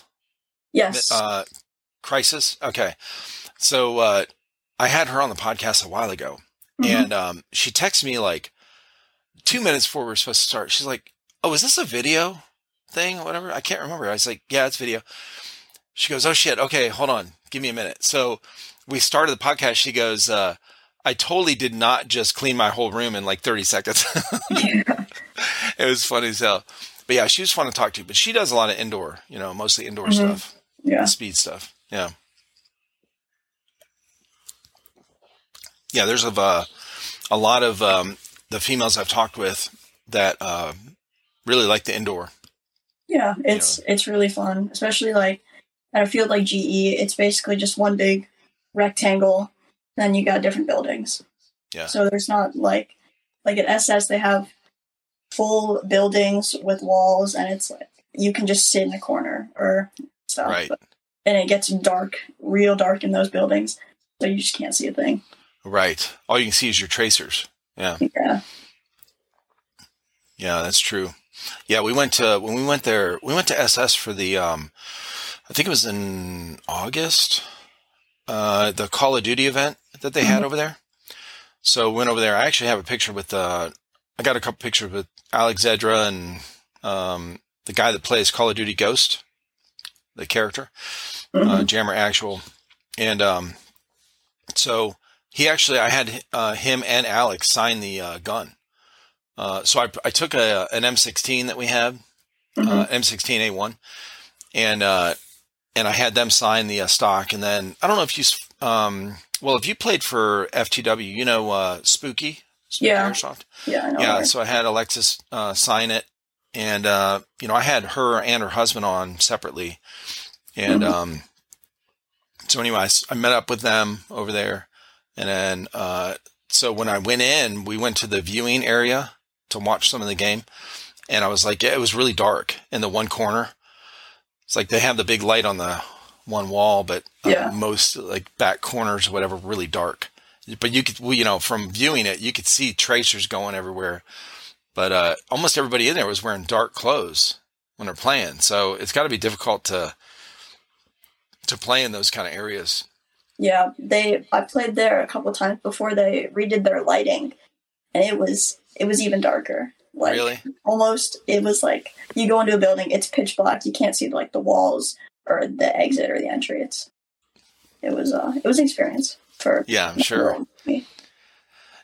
yes. Uh, Crisis. Okay, so uh, I had her on the podcast a while ago, Mhm. and um, she texted me like two minutes before we are supposed to start. She's like, "Oh, is this a video thing or whatever?" I can't remember. I was like, "Yeah, it's video." She goes, "Oh shit, okay, hold on, give me a minute." So we started the podcast. She goes, uh, "I totally did not just clean my whole room in like 30 seconds." yeah. it was funny as hell. But yeah, she was fun to talk to. But she does a lot of indoor, you know, mostly indoor Mhm. stuff, Yeah. speed stuff. Yeah. Yeah, there's a, uh, a lot of um, the females I've talked with that uh, really like the indoor. Yeah, it's it's really fun, especially like at a field like GE. It's basically just one big rectangle. Then you got different buildings. Yeah. So there's not like like at SS they have full buildings with walls, and it's like you can just sit in a corner or stuff. Right. But- and it gets dark, real dark in those buildings, so you just can't see a thing. Right. All you can see is your tracers. Yeah. Yeah. Yeah, that's true. Yeah, we went to when we went there. We went to SS for the. Um, I think it was in August. Uh, the Call of Duty event that they had Mhm. over there. So we went over there. I actually have a picture with. Uh, I got a couple pictures with Alex Zedra and um, the guy that plays Call of Duty Ghost, the character uh, Mhm. Jammer Actual, and um, so he actually I had uh, him and Alex sign the uh, gun. Uh, so I, I took a an M16 that we had, uh, Mhm. M16A1, and uh, and I had them sign the uh, stock. And then I don't know if you, um, well, if you played for FTW, you know uh, Spooky, Spooky Yeah. Airsoft. yeah, I know. Yeah, so I had Alexis uh, sign it, and uh, you know I had her and her husband on separately, and Mhm. um, so anyway, I met up with them over there, and then uh, so when I went in, we went to the viewing area to watch some of the game, and I was like, yeah, it was really dark in the one corner. It's like they have the big light on the one wall, but uh, Yeah. most like back corners or whatever really dark. but you could, well, you know, from viewing it, you could see tracers going everywhere. But uh, almost everybody in there was wearing dark clothes when they're playing, so it's got to be difficult to to play in those kind of areas. Yeah, they. I played there a couple times before they redid their lighting, and it was it was even darker. Like really? almost, it was like you go into a building, it's pitch black. You can't see like the walls or the exit or the entry. It's it was uh it was an experience for Yeah, I'm sure.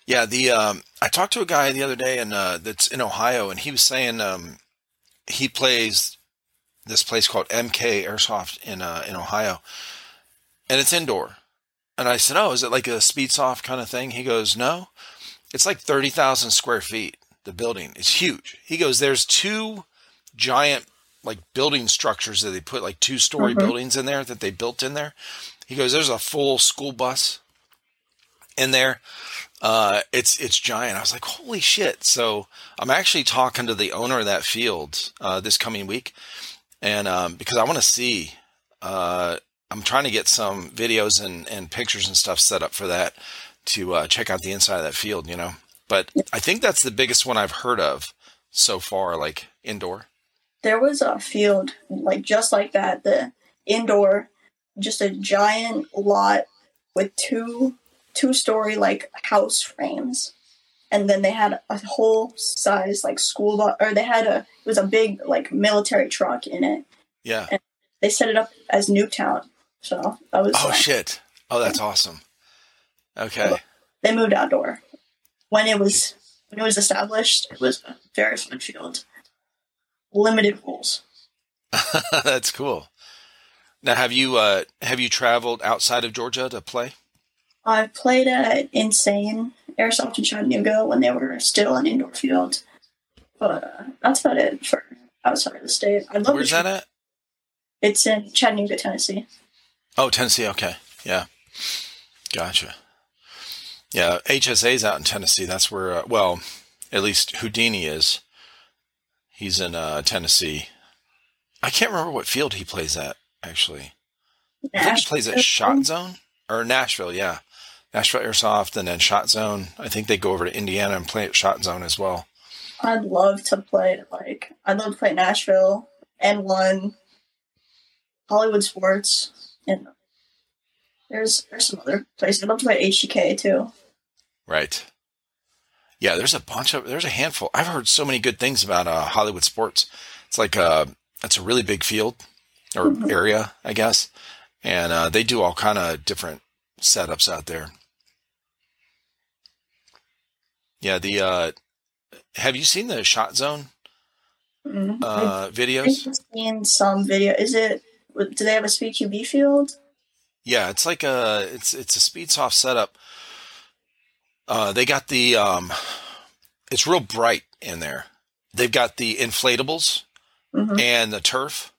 Yeah, the um, I talked to a guy the other day, and uh, that's in Ohio, and he was saying um, he plays this place called MK Airsoft in uh, in Ohio, and it's indoor. And I said, "Oh, is it like a speedsoft kind of thing?" He goes, "No, it's like thirty thousand square feet. The building is huge." He goes, "There's two giant like building structures that they put like two story Mhm. buildings in there that they built in there." He goes, "There's a full school bus in there." Uh, it's it's giant. I was like, holy shit! So I'm actually talking to the owner of that field uh, this coming week, and um, because I want to see, uh, I'm trying to get some videos and, and pictures and stuff set up for that to uh, check out the inside of that field. You know, but I think that's the biggest one I've heard of so far, like indoor. There was a field like just like that, the indoor, just a giant lot with two two story like house frames. And then they had a whole size like school bus or they had a it was a big like military truck in it. Yeah. They set it up as Nuketown. So that was Oh uh, shit! Oh, that's awesome. Okay. they moved outdoor. When it was when it was established, it was a very fun field. Limited rules. that's cool. Now, have you uh, have you traveled outside of Georgia to play? I played at Insane Airsoft in Chattanooga when they were still an indoor field. But uh, that's about it for outside of the state. I'd love Where's that at? It's in Chattanooga, Tennessee. Oh, Tennessee. Okay. Yeah. Gotcha. Yeah. HSA's out in Tennessee. That's where, uh, well, at least Houdini is. He's in uh, Tennessee. I can't remember what field he plays at, actually. I think he plays at Shot Zone or Nashville. Yeah. Nashville Airsoft and then Shot Zone. I think they go over to Indiana and play at Shot Zone as well. I'd love to play like I'd love to play Nashville, and one Hollywood Sports, and there's there's some other places. I'd love to play HGK too. Right. Yeah, there's a bunch of there's a handful. I've heard so many good things about uh, Hollywood sports. It's like uh, it's a really big field or Mhm. area, I guess, and uh, they do all kind of different setups out there. Yeah, the uh, have you seen the Shot Zone Mm-hmm. uh, I've seen some video. Is it? Do they have a speed QB field? Yeah, it's like a it's it's a speed soft setup. Uh, they got the um, it's real bright in there. They've got the inflatables hmm and the turf.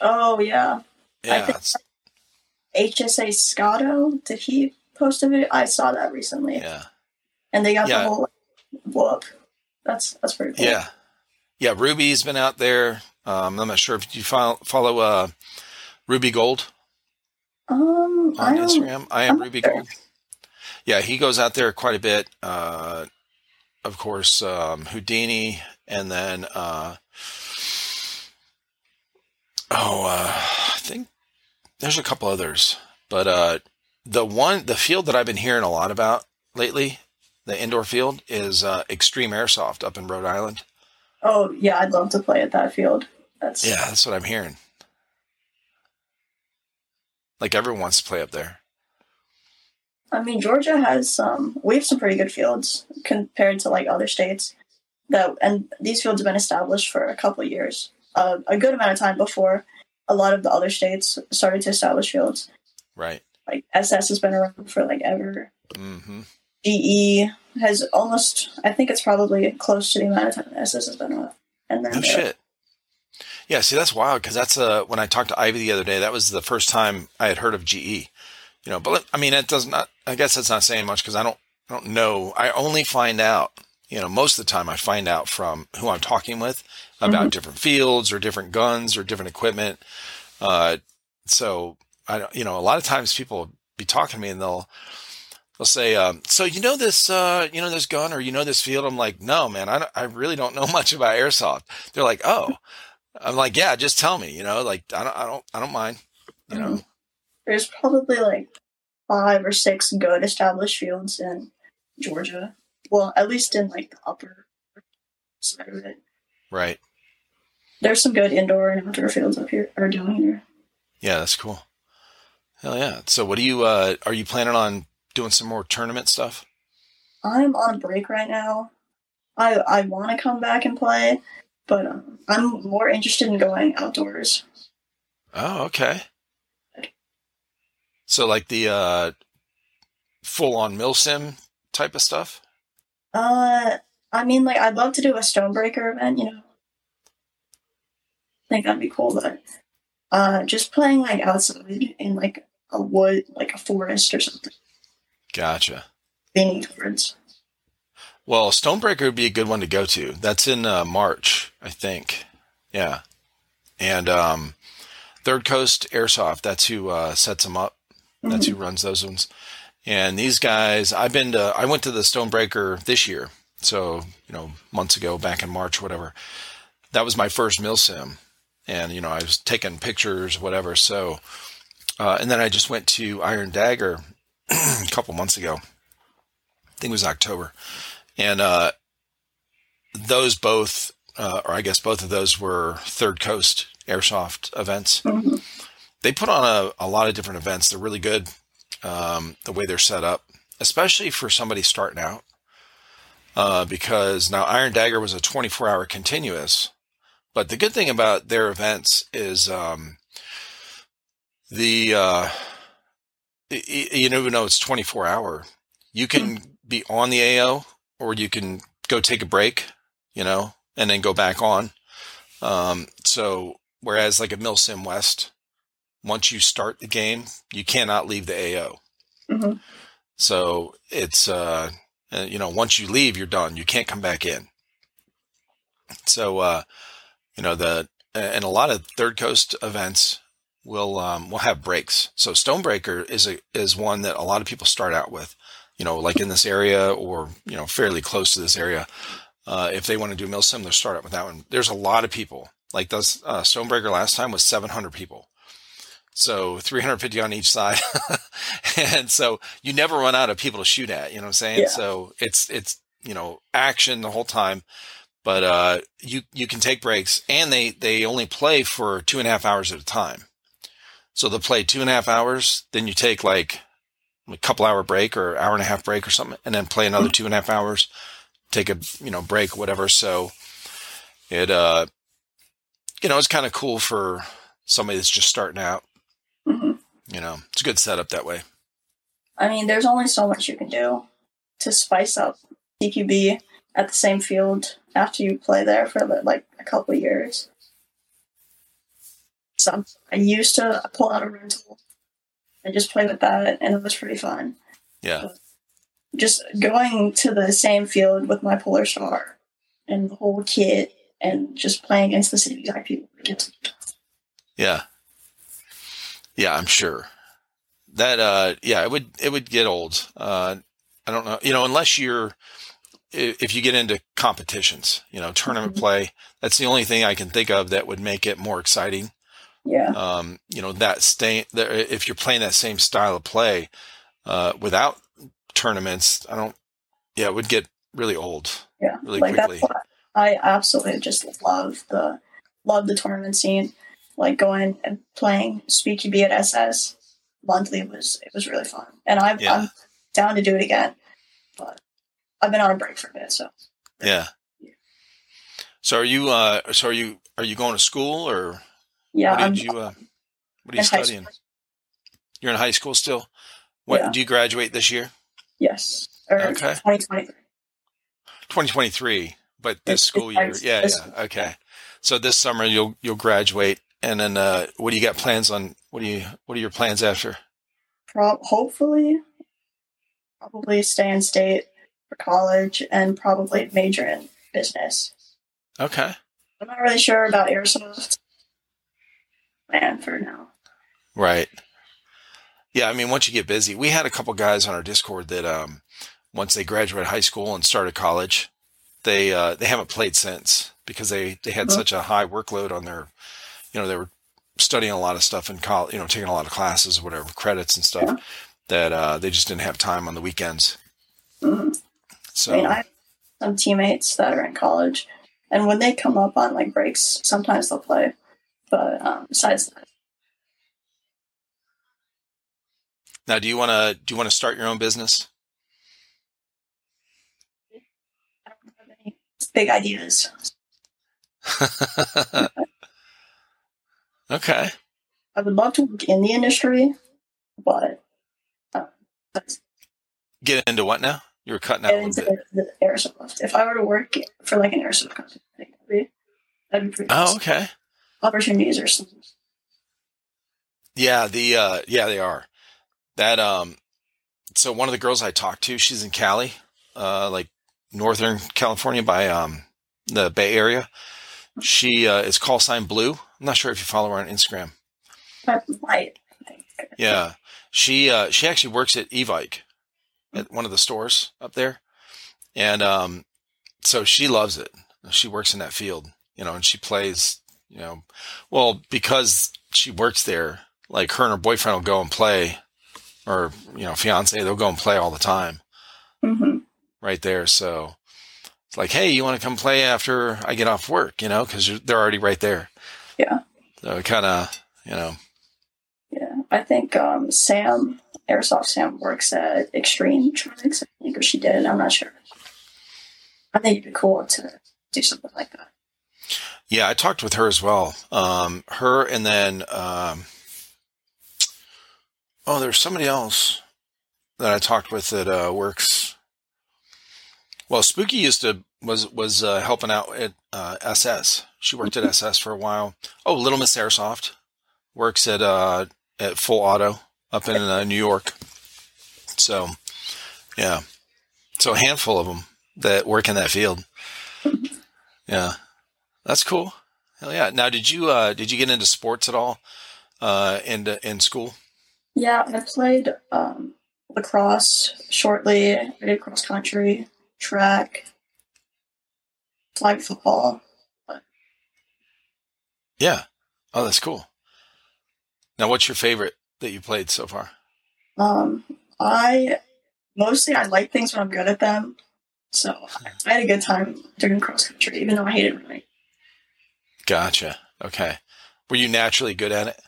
Oh yeah, Yeah, HSA Scotto. Did he post a video? I saw that recently, yeah, and they got Yeah. the whole whoop. That's that's pretty cool. yeah, yeah. Ruby's been out there. Um, I'm not sure if you follow, follow uh, Ruby Gold Um, on don't. Instagram. I am I'm Ruby sure. Gold. Yeah, he goes out there quite a bit. Uh, of course, um, Houdini, and then uh, oh, uh, I think there's a couple others, but uh, the one, the field that I've been hearing a lot about lately, the indoor field, is uh, Extreme Airsoft up in Rhode Island. Oh yeah, I'd love to play at that field. That's Yeah, that's what I'm hearing. Like everyone wants to play up there. I mean, Georgia has some. We have some pretty good fields compared to like other states. That and these fields have been established for a couple of years, uh, a good amount of time before a lot of the other states started to establish fields. Right. Like SS has been around for like ever. Mm-hmm. GE has almost. I think it's probably close to the amount of time SS has been around. And then No shit. Yeah, see, that's wild because that's uh, when I talked to Ivy the other day. That was the first time I had heard of GE. You know, but I mean, it does not. I guess that's not saying much because I don't, I don't know. I only find out. You know, most of the time I find out from who I'm talking with about Mhm. different fields or different guns or different equipment. Uh, so I, don't- you know, a lot of times people be talking to me and they'll, they'll say, um, "So you know this, uh, you know this gun, or you know this field?" I'm like, "No, man, I, don't- I really don't know much about airsoft." They're like, "Oh," I'm like, "Yeah, just tell me." You know, like I don't, I don't, I don't mind. You know, Mhm. There's probably like five or six good established fields in Georgia. Well, at least in like the upper side of it. right? There's some good indoor and outdoor fields up here or down here. Yeah, that's cool. Hell yeah! So, what do you? Uh, are you planning on doing some more tournament stuff? I'm on a break right now. I I want to come back and play, but um, I'm more interested in going outdoors. Oh, okay. So, like the uh, full-on milsim type of stuff. Uh, I mean, like I'd love to do a Stonebreaker event. You know, I think that'd be cool. But uh, just playing like outside in like a wood, like a forest or something, Gotcha. leaning towards. Well, Stonebreaker would be a good one to go to. That's in uh, March, I think. Yeah, and um, Third Coast Airsoft. That's who uh, sets them up. That's who runs those ones. And these guys, I've been to. I went to the Stonebreaker this year, so you know, months ago, back in March, whatever. That was my first milsim, and you know, I was taking pictures, whatever. So, uh, and then I just went to Iron Dagger a couple months ago. I think it was October and uh, those both, uh, or I guess both of those were Third Coast Airsoft events. Mhm. They put on a, a lot of different events. They're really good um, the way they're set up, especially for somebody starting out. Uh, because now Iron Dagger was a 24 hour continuous, but the good thing about their events is um, the uh, you know, even though it's 24 hour, you can be on the AO or you can go take a break, you know, and then go back on. Um, so whereas like a Milsim West, once you start the game, you cannot leave the AO. Mhm. So it's, uh, you know, once you leave, you're done. You can't come back in. So, uh, you know, the, and a lot of third coast events will, um, will have breaks. So Stonebreaker is a, is one that a lot of people start out with, you know, like in this area or, you know, fairly close to this area. Uh, if they want to do Milsim, they'll start out with that one. There's a lot of people. Like those, uh, Stonebreaker last time was 700 people. So 350 on each side. and so you never run out of people to shoot at, you know what I'm saying? Yeah. So it's, it's, you know, action the whole time, but, uh, you, you can take breaks and they, they only play for two and a half hours at a time. So they'll play two and a half hours, then you take like a couple hour break or hour and a half break or something, and then play another two and a half hours, take a, you know, break, whatever. So it, uh, you know, it's kind of cool for somebody that's just starting out. Mhm. You know, it's a good setup that way. I mean, there's only so much you can do to spice up CQB at the same field after you play there for like a couple of years. So I used to pull out a rental and just play with that, and it was pretty fun. Yeah. Just going to the same field with my Polarstar and the whole kit, and just playing against the same exact people. Yeah. Yeah, I'm sure. That uh yeah, it would it would get old. Uh I don't know, you know, unless you're if you get into competitions, you know, tournament Mhm. play, that's the only thing I can think of that would make it more exciting. Yeah, Um, you know, that stay if you're playing that same style of play uh without tournaments, I don't yeah, it would get really old. yeah. really like quickly. that's I absolutely just love the love the tournament scene. Like going and playing SpeedQB at SS monthly was it was really fun, and I've, Yeah. I'm down to do it again. But I've been on a break for a bit, so Yeah. So are you uh so are you are you going to school or yeah, what I'm did you uh what are you studying? You're in high school still? What Yeah. do you graduate this year? Yes, or Okay. 2023. 2023, but this It's- school it's year. high- Yeah, this- yeah. Okay. So this summer you'll you'll graduate and then uh what do you got plans on what do you what are your plans after? Hopefully, probably stay in state for college and probably major in business. Okay. I'm not really sure about airsoft. Man, for now. Right. Yeah, I mean, once you get busy, we had a couple guys on our Discord that um, once they graduated high school and started college, they uh, they haven't played since because they they had Mhm. such a high workload on their, you know, they were studying a lot of stuff in college, you know, taking a lot of classes or whatever credits and stuff Yeah. that uh, they just didn't have time on the weekends. Mhm. So I mean, I have some teammates that are in college, and when they come up on like breaks, sometimes they'll play. But um, besides that, now, do you want to do you want to start your own business? I don't have any big ideas. okay. I would love to work in the industry, but uh, that's Get into what now? You were cutting out a get little into the airsoft. If I were to work for like an airsoft company, that'd be, that'd be pretty. Oh, awesome. okay. Opportunities or some. Yeah, the uh yeah, they are. That um so one of the girls I talked to, she's in Cali, uh like Northern California by um the Bay Area. She uh is call sign blue. I'm not sure if you follow her on Instagram. I might. Yeah. She uh she actually works at Evike at one of the stores up there. And um so she loves it. She works in that field, you know, and she plays, you know, well, because she works there, like her and her boyfriend will go and play or, you know, fiance, they'll go and play all the time hmm right there. So it's like, hey, you want to come play after I get off work, you know, because they're already right there. Yeah. So it kind of, you know, Yeah, I think um, Sam, Airsoft Sam, works at Extreme Tronics. I think, or she did. I'm not sure. I think it'd be cool to do something like that. Yeah, I talked with her as well. Um, her and then um, oh, there's somebody else that I talked with that uh, works. Well, Spooky used to was was uh, helping out at uh, SS. She worked at SS for a while. Oh, Little Miss Airsoft works at uh, at Full Auto up in uh, New York. So, yeah, so a handful of them that work in that field. Yeah. That's cool. Hell yeah. Now, did you uh, did you get into sports at all uh, in in school? Yeah, I played um, lacrosse shortly. I did cross country, track, flag football. Yeah. Oh, that's cool. Now, what's your favorite that you played so far? Um, I mostly I like things when I'm good at them. So I had a good time doing cross country, even though I hated running. Gotcha. Okay. Were you naturally good at it?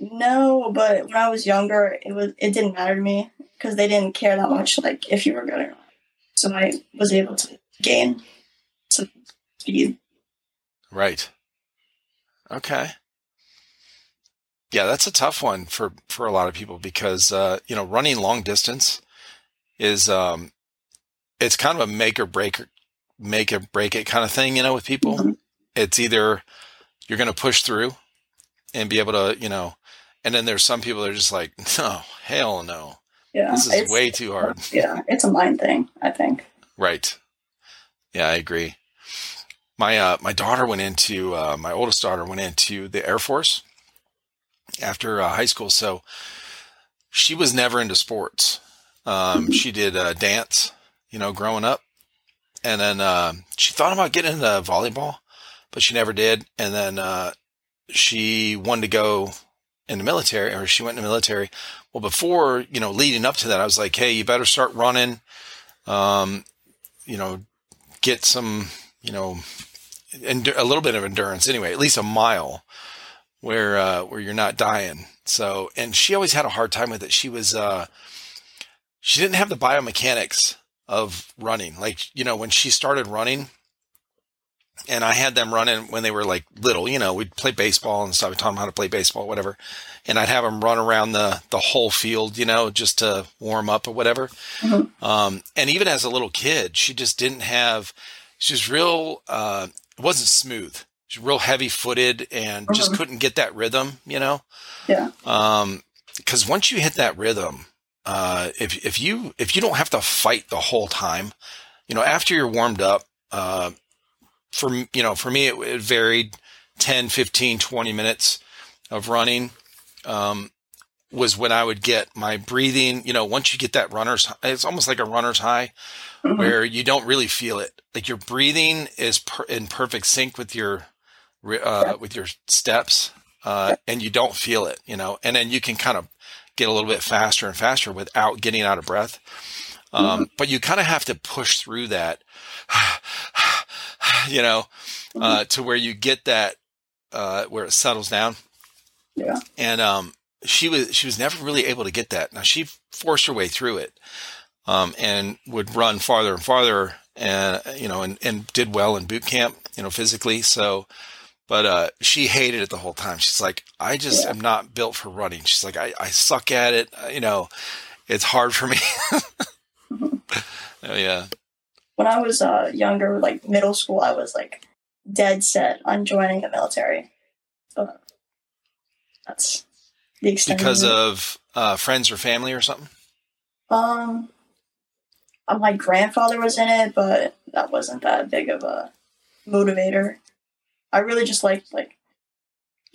No, but when I was younger, it was it didn't matter to me because they didn't care that much, like if you were good or not. So I was able to gain some speed. Right. Okay. Yeah, that's a tough one for for a lot of people because uh, you know running long distance is um, it's kind of a make or break make or break it kind of thing. You know, with people, Mhm. It's either you're going to push through and be able to you know, and then there's some people that are just like, no, hell no, Yeah, this is way too hard. Yeah, it's a mind thing, I think. Right. Yeah, I agree. My uh, my daughter went into uh, my oldest daughter went into the Air Force after uh, high school, so she was never into sports. Um, she did uh, dance, you know, growing up, and then uh, she thought about getting into volleyball, but she never did. And then uh, she wanted to go in the military, or she went in the military. Well, before you know, leading up to that, I was like, hey, you better start running. Um, you know, get some, you know, endu- a little bit of endurance anyway, at least a mile where, uh, where you're not dying. So, and she always had a hard time with it. She was, uh, she didn't have the biomechanics of running. Like, you know, when she started running and I had them running when they were like little, you know, we'd play baseball and stuff. We taught them how to play baseball, whatever. And I'd have them run around the, the whole field, you know, just to warm up or whatever. Mhm. Um, and even as a little kid, she just didn't have, she was real, uh, it wasn't smooth. She was real heavy footed and just Mhm. couldn't get that rhythm, you know? Yeah. Um, cause once you hit that rhythm, uh, if, if you, if you don't have to fight the whole time, you know, after you're warmed up, uh, for, you know, for me, it, it varied 10, 15, 20 minutes of running. Um, was when I would get my breathing. You know, once you get that runner's, it's almost like a runner's high, Mhm. where you don't really feel it. Like your breathing is per- in perfect sync with your uh, with your steps, uh, and you don't feel it. You know, and then you can kind of get a little bit faster and faster without getting out of breath. Um, But you kind of have to push through that, you know, uh, to where you get that uh, where it settles down. Yeah. And um, she was she was never really able to get that. Now she forced her way through it, um, and would run farther and farther, and you know, and, and did well in boot camp, you know, physically. So, but uh, she hated it the whole time. She's like, I just Yeah. am not built for running. She's like, I, I suck at it. You know, it's hard for me. oh yeah, When I was uh, younger, like middle school, I was like dead set on joining the military. But that's the extent. because of uh, friends or family or something. Um, uh, my grandfather was in it, but that wasn't that big of a motivator. I really just liked like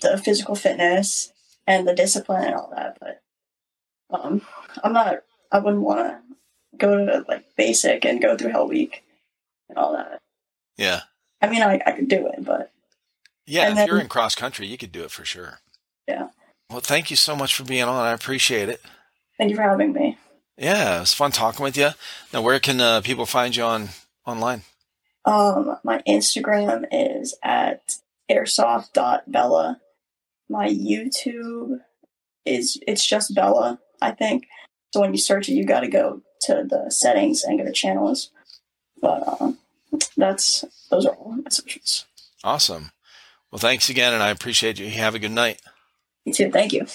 the physical fitness and the discipline and all that, but um, I'm not. I wouldn't want to go to like basic and go through Hell Week and all that. Yeah, I mean, I I could do it, but yeah. And if then- you're in cross country, you could do it for sure. Yeah. Well, thank you so much for being on. I appreciate it. thank you for having me. Yeah, it was fun talking with you. Now, where can uh, people find you on online? Um, my Instagram is at airsoft.bella. My YouTube is it's just Bella, I think. So when you search it, you got to go to the settings and go to channels. But um, that's those are all my socials. Awesome. Well, thanks again, and I appreciate you. Have a good night. You too. Thank you.